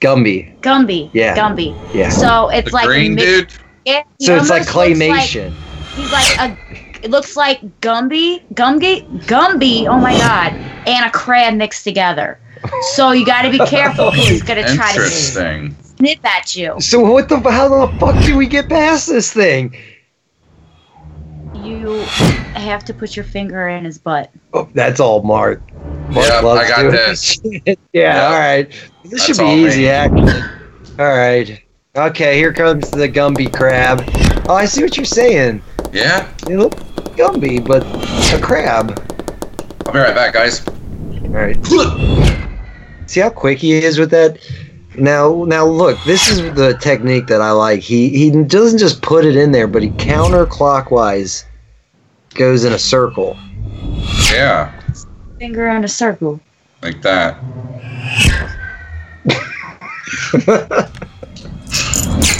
Gumby. Gumby. Yeah. Gumby. Yeah. So it's The like a green mix- dude. Yeah, So it's like almost looks like- claymation. he's like a. It looks like Gumby, Gumby, Gumby. Oh my god! And a crab mixed together. So you got to be careful because he's gonna try to Interesting. snip at you. so what the how the fuck do we get past this thing? You have to put your finger in his butt. Oh, that's all Mark. Mark Yep, loves I got doing this. shit. yeah, Yep. all right. This That's should be all me. easy, actually. All right. Okay, here comes the Gumby crab. Oh, I see what you're saying. Yeah. They look Gumby, but a crab. I'll be right back, guys. All right. See how quick he is with that. Now, now look. This is the technique that I like. He he doesn't just put it in there, but he counterclockwise goes in a circle. Yeah, Finger in a circle. like that. So,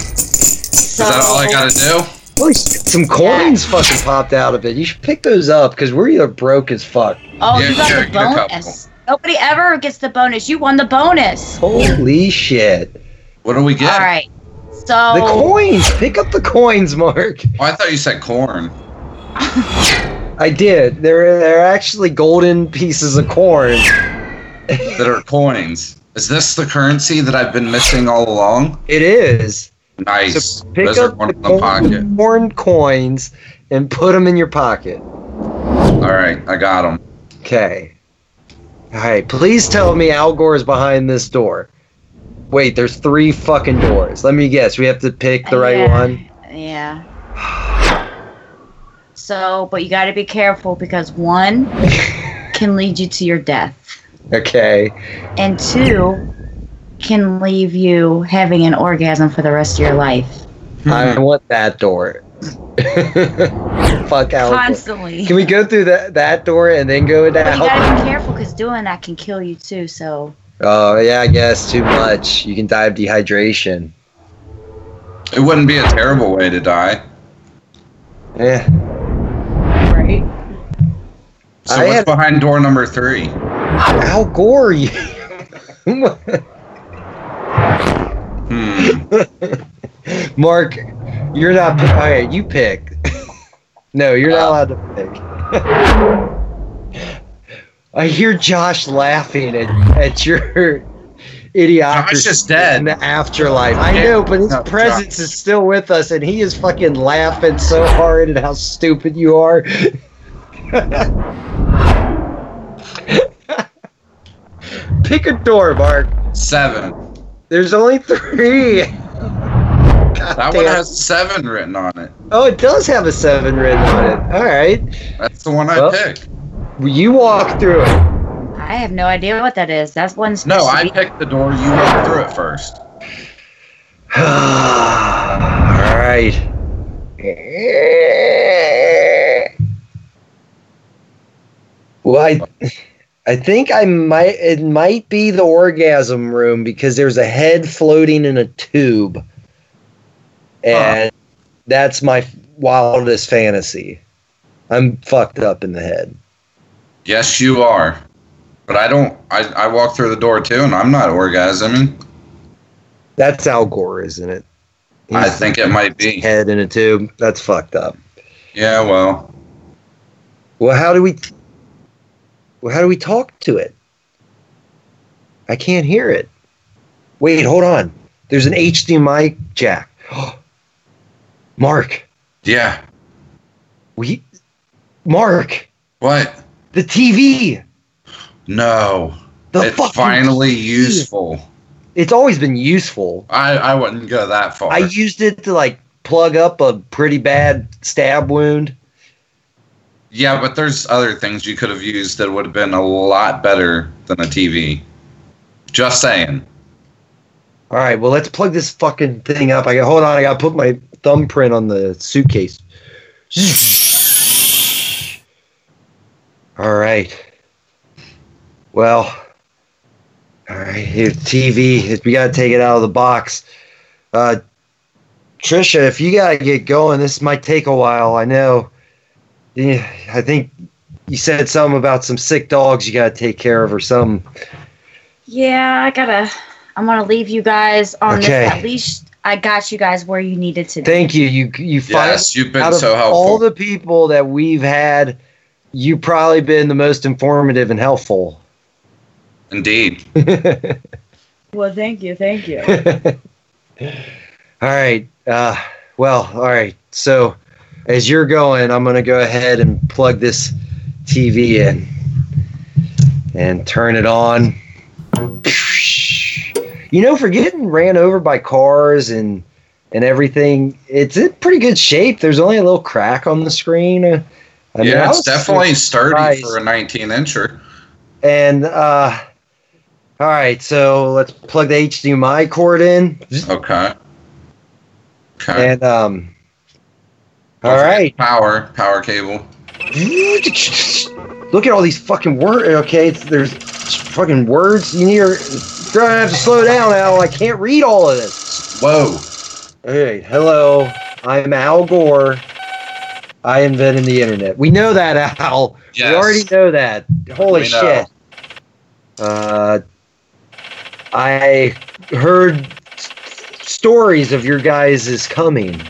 Is that all I gotta do? Well, some coins fucking popped out of it. You should pick those up because we're either broke as fuck. Oh, Yeah, you got sure, the get a couple. bonus. Nobody ever gets the bonus. You won the bonus. Holy shit! What do we get? All right. So The coins. Pick up the coins, Mark. Oh, I thought you said corn. I did. They're they're actually golden pieces of corn. That are coins. Is this the currency that I've been missing all along? It is. Nice. So pick Those are up the in the pocket. golden coins and put them in your pocket. All right, I got them. Okay. All right. Please tell me Al Gore is behind this door. Wait, there's three fucking doors. Let me guess. We have to pick the right Yeah. one. Yeah. So, but you got to be careful because one can lead you to your death, Okay. and two can leave you having an orgasm for the rest of your life. Hmm. I want that door. Fuck Al Gore. Constantly. Can we go through that that door and then go down? But you got to be careful because doing that can kill you too. So, Oh yeah, I guess too much. You can die of dehydration. It wouldn't be a terrible way to die. Yeah. right. So I what's had- behind door number three? Al Gore. Hmm. Mark, you're not. All right, you pick. no, you're not allowed to pick. I hear Josh laughing at, at your idiocracy Josh is dead. in the afterlife. I know, but his No, presence Josh. is still with us, and he is fucking laughing so hard at how stupid you are. Pick a door, Mark. Seven. There's only three. That one has seven written on it. Oh, it does have a seven written on it. All right. That's the one I Well- picked. You walk through it. I have no idea what that is. That's one. No, I be- picked the door. You walk through it first. All right. Well, I, I think I might. It might be the orgasm room because there's a head floating in a tube, and that's my wildest fantasy. I'm fucked up in the head. Yes, you are. But I don't. I, I walk through the door too, and I'm not orgasming. That's Al Gore, isn't it? I think it might be. head in a tube. That's fucked up. Yeah, well, Well, how do we? Well, how do we talk to it? I can't hear it. Wait, hold on. There's an HDMI jack. Mark, yeah. we, Mark, What? the TV. No. The it's fucking finally TV. useful. It's always been useful. I, I wouldn't go that far. I used it to like plug up a pretty bad stab wound. Yeah, but there's other things you could have used that would have been a lot better than a TV. Just saying. All right, well, let's plug this fucking thing up. I got hold on. I got to put my thumbprint on the suitcase. All right. Well, all right. Here, TV. We got to take it out of the box. Uh, Trisha, if you got to get going, this might take a while. I know. Yeah, I think you said something about some sick dogs you got to take care of or something. Yeah, I gotta. I'm gonna leave you guys on Okay. this. At least I got you guys where you needed to be. Thank you. You you finally Yes, you've been out of so helpful. all the people that we've had, you've probably been the most informative and helpful. Indeed. Well, thank you, thank you. all right. Uh, well, all right. So, as you're going, I'm going to go ahead and plug this TV in and turn it on. You know, for getting ran over by cars and and everything, it's in pretty good shape. There's only a little crack on the screen. I mean, yeah, it's definitely sturdy for a 19 incher. And uh, all right, so let's plug the HDMI cord in. Okay. Okay. And um, all right. Power, power cable. Look at all these fucking words. Okay, it's, there's fucking words. You need to. You're gonna have to slow down, Al. I can't read all of this. Whoa. Hey, hello. I'm Al Gore. I invented the internet. We know that, Al. Yes. We already know that. Holy We know. shit. Uh, I heard stories of your guys' coming.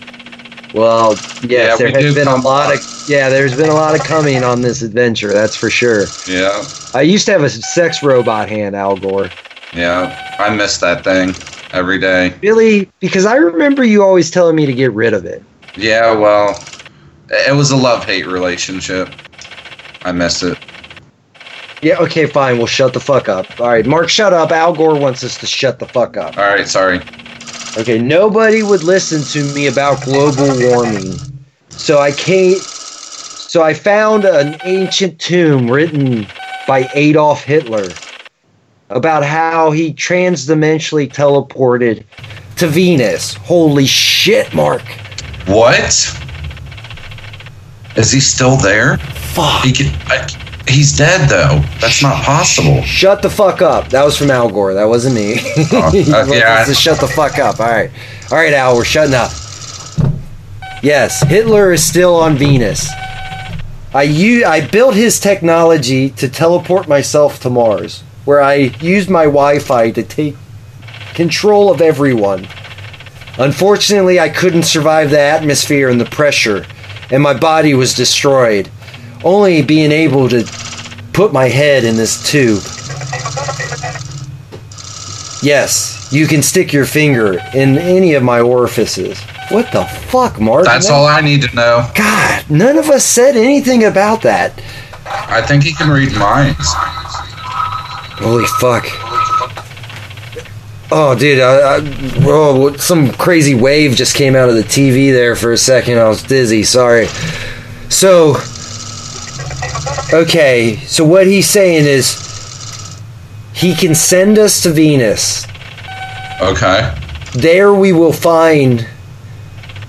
Well, yes, Yeah, there has been a lot of yeah, there's been a lot of coming on this adventure. That's for sure. Yeah. I used to have a sex robot hand, Al Gore. Yeah. I miss that thing every day. Really? Because I remember you always telling me to get rid of it. Yeah, well, it was a love hate relationship. I miss it. Yeah, okay, fine. We'll shut the fuck up. All right, Mark, shut up. Al Gore wants us to shut the fuck up. All right, sorry. Okay, nobody would listen to me about global warming. So I can't. so I found an ancient tomb written by Adolf Hitler about how he transdimensionally teleported to Venus. Holy shit, Mark. What? Is he still there? Fuck. He can, I, he's dead though. That's not possible. Shut the fuck up. That was from Al Gore. That wasn't me. Oh, uh, yeah. us to shut the fuck up. All right. All right, Al, we're shutting up. Yes, Hitler is still on Venus. I u- I built his technology to teleport myself to Mars, where I used my Wi-Fi to take control of everyone. Unfortunately, I couldn't survive the atmosphere and the pressure, and my body was destroyed. Only being able to put my head in this tube. Yes, you can stick your finger in any of my orifices. What the fuck, Mark? That's all I need to know. God, none of us said anything about that. I think he can read minds. Holy fuck. Oh, dude, I, I, oh, some crazy wave just came out of the TV there for a second. I was dizzy. Sorry. So, okay, so what he's saying is he can send us to Venus. Okay. There we will find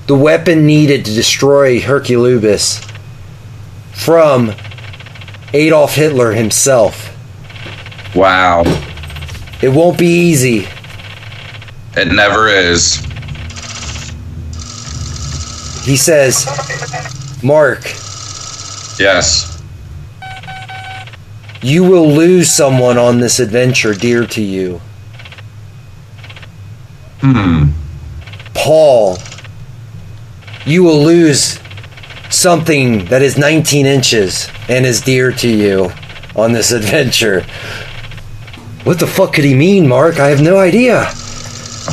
the weapon needed to destroy Herculubis from Adolf Hitler himself. Wow. It won't be easy. It never is. He says, Mark, Yes. You will lose someone on this adventure dear to you. Hmm. Paul, you will lose something that is 19 inches and is dear to you on this adventure. What the fuck could he mean, Mark? I have no idea.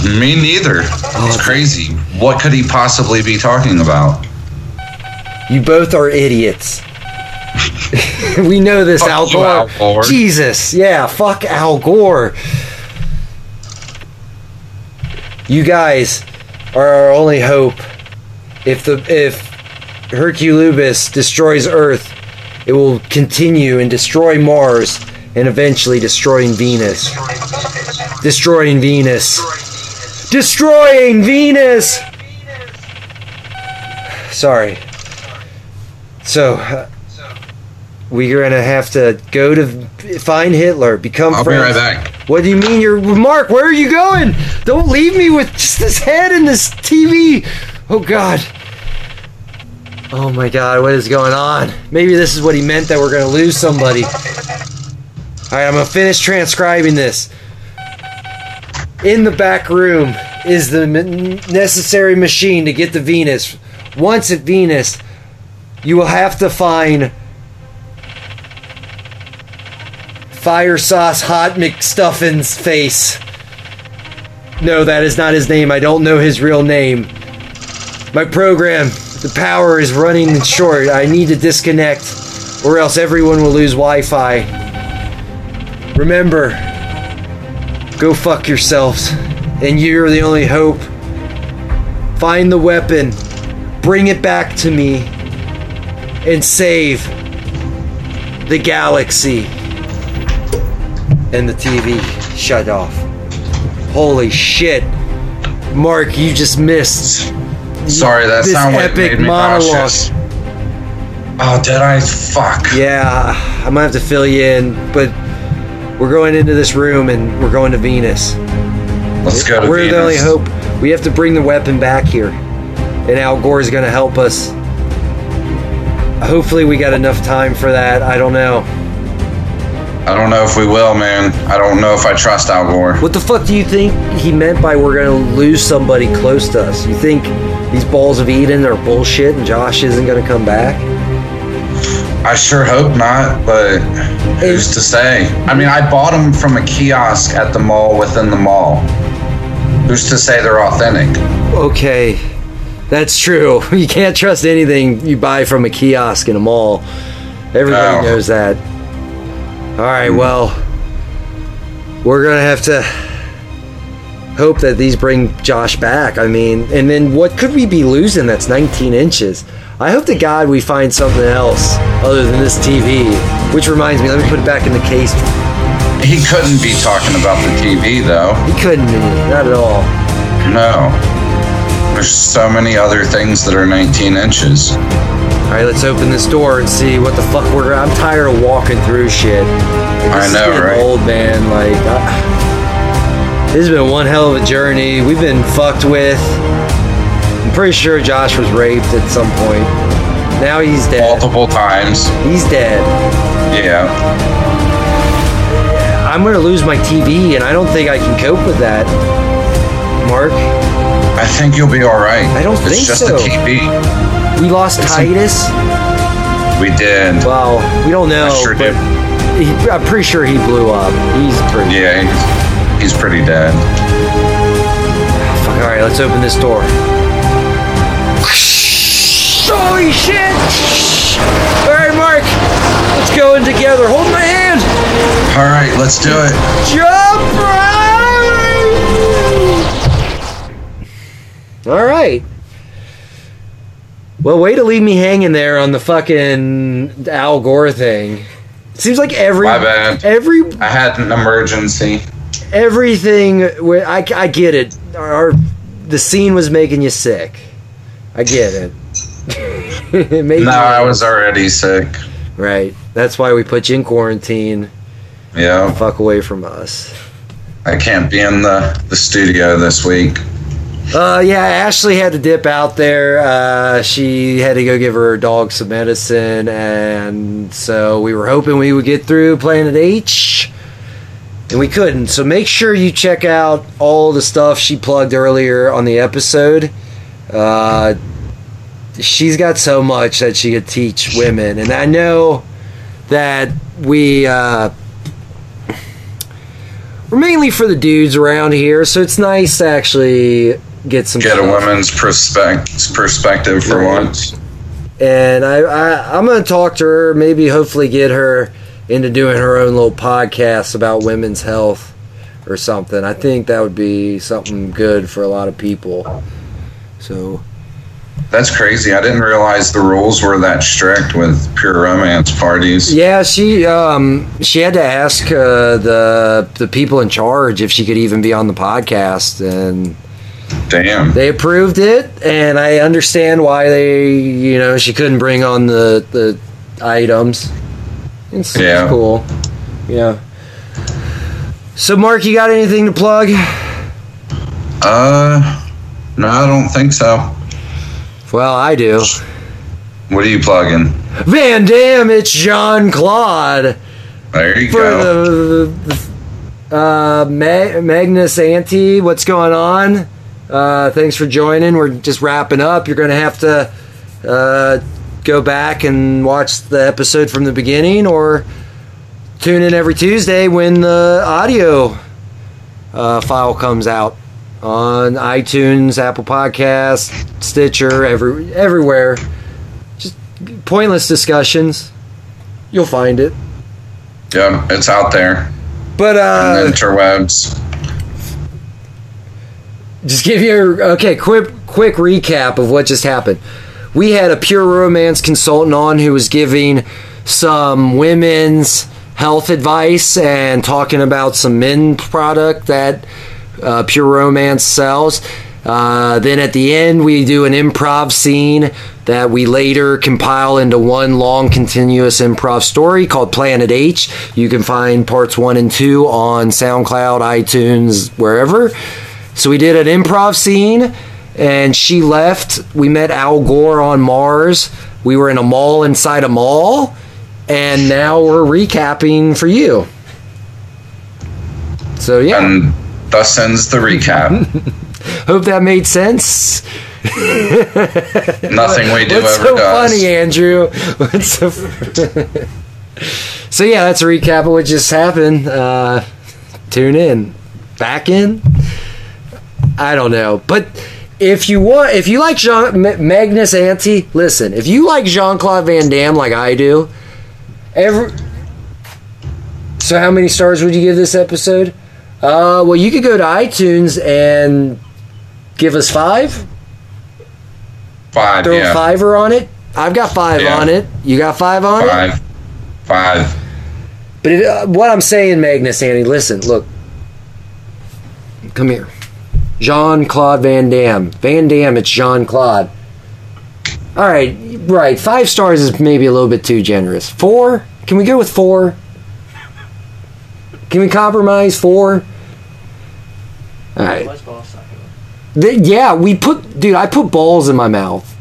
Me neither. It's crazy. What could he possibly be talking about? You both are idiots. we know this, Fuck Al you, Gore. Al Gore. Jesus, yeah, fuck Al Gore. You guys are our only hope. If the if Herculubis destroys Earth, it will continue and destroy Mars and eventually destroying Venus. Destroying Venus. Destroying Venus. Sorry. So, uh, we're gonna have to go to find Hitler, become I'll be friends. right back. What do you mean you're Mark? Where are you going? Don't leave me with just this head and this TV. Oh God. Oh my God, what is going on? Maybe this is what he meant that we're gonna lose somebody. All right, I'm gonna finish transcribing this. in the back room is the necessary machine to get to Venus. Once at Venus, you will have to find Fire Sauce Hot McStuffin's face. No, that is not his name. I don't know his real name. My program, the power is running short. I need to disconnect, or else everyone will lose Wi Fi. Remember, go fuck yourselves, and you're the only hope. Find the weapon, bring it back to me, and save the galaxy. And the TV shut off. Holy shit. Mark, you just missed Sorry, that sound epic made me monologue. nauseous. Oh, did I? Fuck. Yeah, I might have to fill you in, but we're going into this room and we're going to Venus. Let's go to we're Venus. the only hope. We have to bring the weapon back here, and Al Gore is gonna help us. Hopefully, we got enough time for that. I don't know. I don't know if we will, man. I don't know if I trust Al Gore. What the fuck do you think he meant by we're gonna lose somebody close to us? You think these balls of Eden are bullshit and Josh isn't gonna come back? I sure hope not, but who's to say? I mean, I bought them from a kiosk at the mall within the mall. Who's to say they're authentic? Okay, that's true. You can't trust anything you buy from a kiosk in a mall. Everybody No. knows that. All right, well, we're gonna have to hope that these bring Josh back. I mean, and then what could we be losing that's 19 inches? I hope to God we find something else other than this TV. Which reminds me, let me put it back in the case. He couldn't be talking about the TV, though. He couldn't be, not at all. No. There's so many other things that are 19 inches. All right, let's open this door and see what the fuck we're. I'm tired of walking through shit. This I is know, getting right? Old man, like I, this has been one hell of a journey. We've been fucked with. I'm pretty sure Josh was raped at some point. Now he's dead. Multiple times. He's dead. Yeah. I'm gonna lose my TV, and I don't think I can cope with that. Mark, I think you'll be alright. I don't it's think just a TV. We lost It's a- Titus. We did. Well, we don't know, I sure did. he, I'm pretty sure he blew up. He's pretty. Yeah, he's, he's pretty dead. All right, let's open this door. Holy shit! All right, Mark, let's go in together. Hold my hand. Alright, let's do it. Jump right. All right. Well, way to leave me hanging there on the fucking Al Gore thing. Seems like every My bad. every I had an emergency. everything wi- I, I get it our, the scene was making you sick i get it it made No, you- I was already sick. right that's why we put you in quarantine Yeah. fuck away from us I can't be in the, the studio this week. Uh yeah ashley had to dip out there. Uh she had to go give her dog some medicine and so we were hoping we would get through planet h and we couldn't. So make sure you check out all the stuff she plugged earlier on the episode. Uh she's got so much that she could teach women and i know that we uh we're mainly for the dudes around here so it's nice to actually get some Get a woman's perspec- perspective for once. and I, I I'm gonna talk to her, maybe hopefully get her into doing her own little podcast about women's health or something. I think that would be something good for a lot of people. So That's crazy. I didn't realize the rules were that strict with pure romance parties. yeah, she um she had to ask uh, the the people in charge if she could even be on the podcast, and Damn. they approved it. And I understand why they you know she couldn't bring on the the items. It's, it's Yeah. cool. Yeah. So, Mark, you got anything to plug? Uh, no, I don't think so. Well, I do. What are you plugging? Van Damme, it's Jean Claude There you for go. the, the Uh, Ma- Magnus Ante, what's going on? Uh, thanks for joining. We're just wrapping up. You're going to have to uh, go back and watch the episode from the beginning or tune in every Tuesday when the audio uh, file comes out on iTunes, Apple Podcasts, Stitcher, every everywhere. Just pointless discussions. You'll find it. Yeah, it's out there. But uh, interwebs. Just give you a okay quick quick recap of what just happened. We had a pure romance consultant on who was giving some women's health advice and talking about some men product that uh, pure romance sells. Uh, then at the end, we do an improv scene that we later compile into one long continuous improv story called Planet H. You can find parts one and two on SoundCloud, iTunes, wherever. So we did an improv scene, and she left. We met Al Gore on Mars. We were in a mall inside a mall, and now we're recapping for you. So yeah, And thus ends the recap. hope that made sense. Nothing we do What's ever so does. funny, Andrew? What's so So yeah, that's a recap of what just happened. Uh, tune in, back in. I don't know, but if you want, if you like Jean Ma- Magnus Ante, listen. If you like Jean Claude Van Damme like I do, every. So how many stars would you give this episode? Uh, well, you could go to iTunes and give us five. Five, Throw a yeah. fiver on it. I've got five Yeah. on it. You got five on it. Five. Five. But it, uh, what I'm saying, Magnus, Annie, listen, look. Come here. Jean Claude Van Damme. Van Damme, it's Jean Claude. All right, right. Five stars is maybe a little bit too generous. Four? Can we go with four? Can we compromise four? All right. Th- yeah, we put, dude, I put balls in my mouth.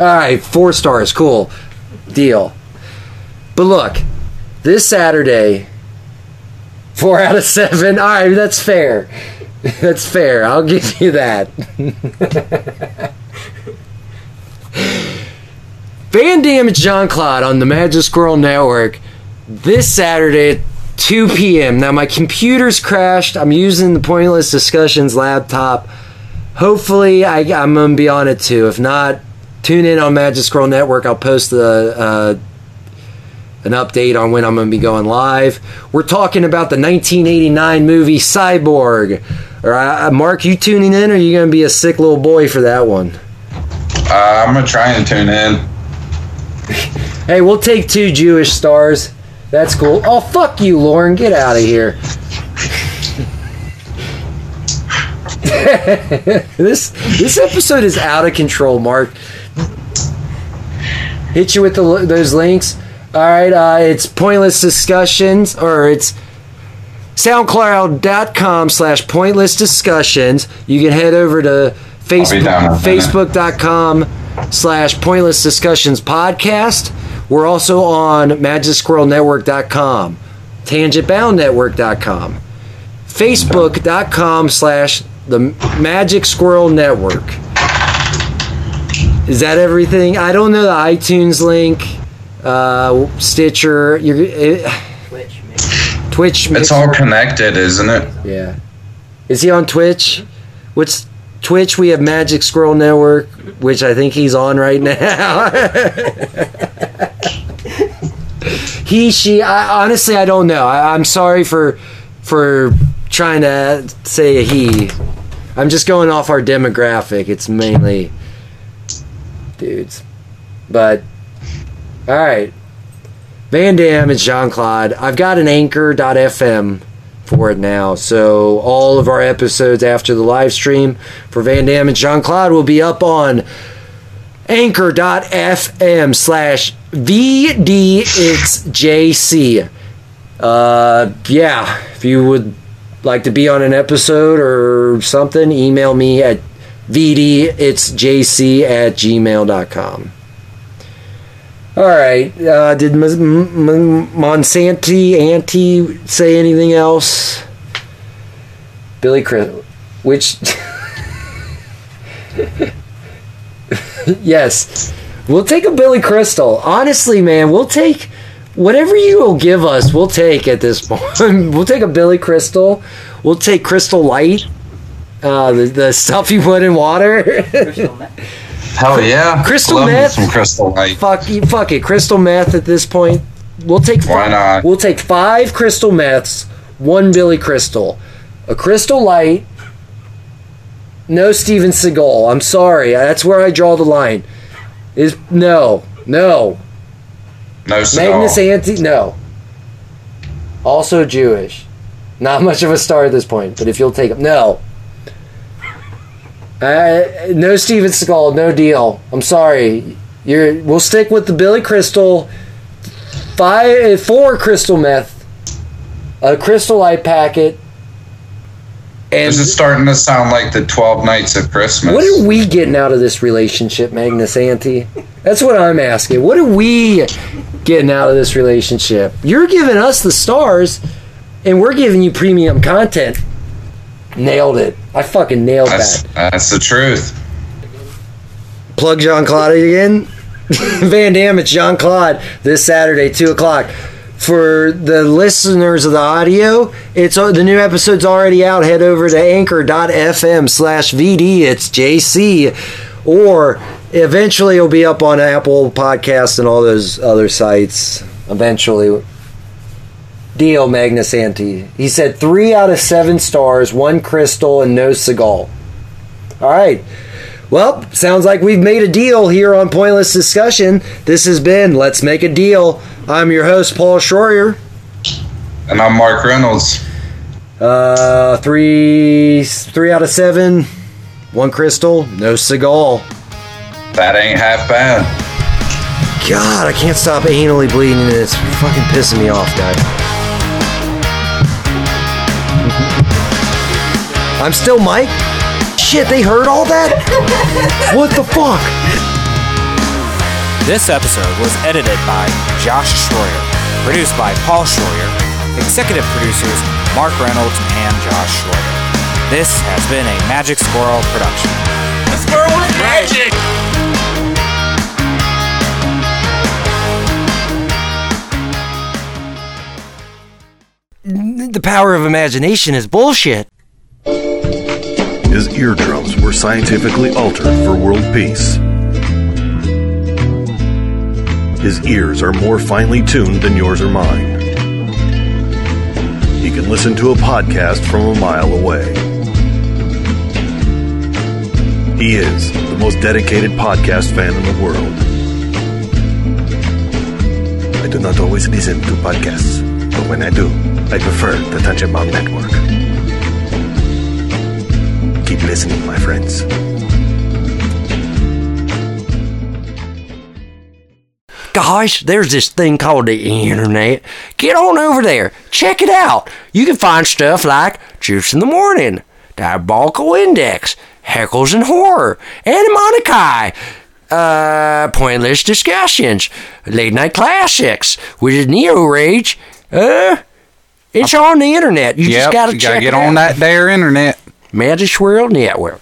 All right, four stars, cool, deal. But look, this Saturday, four out of seven. All right, that's fair. That's fair. I'll give you that. Van Damme and John Claude on the Magic Squirrel Network this Saturday at 2 p.m. Now, my computer's crashed. I'm using the Pointless Discussions laptop. Hopefully, I, I'm going to be on it too. If not, tune in on Magic Squirrel Network. I'll post the uh, an update on when I'm going to be going live. We're talking about the 1989 movie Cyborg. All right, Mark, you tuning in, or are you going to be a sick little boy for that one? Uh, I'm gonna try and tune in. Hey, we'll take two Jewish stars. That's cool. Oh, fuck you, Lauren. Get out of here. this this episode is out of control, Mark. Hit you with the, those links. All right, uh, it's pointless discussions, or it's soundcloud.com slash pointless discussions. You can head over to Facebook, down with that. facebook.com slash pointless discussions podcast. We're also on magicsquirrelnetwork.com, tangentboundnetwork.com, facebook.com slash the Magic Squirrel Network. Is that everything? I don't know the iTunes link, uh, Stitcher, you're, it. Twitch. It's all connected, isn't it? Yeah. Is he on Twitch? What's Twitch? We have Magic Squirrel Network, which I think he's on right now. he, she. I, honestly, I don't know. I, I'm sorry for for trying to say a he. I'm just going off our demographic. It's mainly dudes, but all right. Van Damme and Jean Claude. I've got an Anchor.fm for it now. So all of our episodes after the live stream for Van Damme and Jean Claude will be up on anchor.fm slash VDXJC. Uh, yeah, if you would like to be on an episode or something, email me at VDXJC at gmail.com. All right. Uh, did M- M- M- Monsanti Auntie say anything else? Billy Chris, which yes, we'll take a Billy Crystal. Honestly, man, we'll take whatever you will give us. We'll take at this point. we'll take a Billy Crystal. We'll take Crystal Light. Uh, the, the stuff you put in water. Hell yeah. Crystal Love me meth? Some crystal light. fuck you, fuck it. Crystal meth at this point. We'll take. Why not? We'll take five crystal meths, one Billy Crystal, a Crystal Light. No Steven Seagal. I'm sorry. That's where I draw the line. Is no, no. No cigar. Magnus Anti, no. Also Jewish. Not much of a star at this point, but if you'll take him, no. Uh, no Steven Seagal, no deal. I'm sorry. You're. We'll stick with the Billy Crystal. Five, four crystal meth, a crystal light packet, and This is starting to sound like the 12 Nights of Christmas. what are we getting out of this relationship, Magnus Auntie? That's what I'm asking. What are we getting out of this relationship? You're giving us the stars, and we're giving you premium content. Nailed it. I fucking nailed that's, that. that's the truth. Plug Jean Claude again. Van Damme, it's Jean Claude this Saturday, 2 o'clock. For the listeners of the audio, it's uh, the new episode's already out. Head over to anchor.fm slash VD. It's JC. Or eventually it'll be up on Apple Podcasts and all those other sites. Eventually. Deal, Magnus Ante. He said three out of seven stars, one crystal, and no Seagal. All right. Well, sounds like we've made a deal here on Pointless Discussion. This has been Let's Make a Deal. I'm your host, Paul Schroyer. And I'm Mark Reynolds. Uh, three, three out of seven, one crystal, no Seagal. That ain't half bad. God, I can't stop anally bleeding, and it's fucking pissing me off, guys. I'm still Mike. Shit, they heard all that? what the fuck? This episode was edited by Josh Schroyer, produced by Paul Schroyer, executive producers Mark Reynolds and Josh Schroyer. This has been a Magic Squirrel production. The squirrel was magic. The power of imagination is bullshit. His eardrums were scientifically altered for world peace. His ears are more finely tuned than yours or mine. He can listen to a podcast from a mile away. He is the most dedicated podcast fan in the world. I do not always listen to podcasts, but when I do, I prefer the Tangentbound Network. Keep listening, my friends. Gosh, there's this thing called the internet. Get on over there. Check it out. You can find stuff like Juice in the Morning, Diabolical Index, Heckles and Horror, Animonikai, uh, Pointless Discussions, Late Night Classics, which is Neo Rage. Uh, it's on the internet. You just gotta you check gotta get it on out. that there internet. Magic Squirrel Network.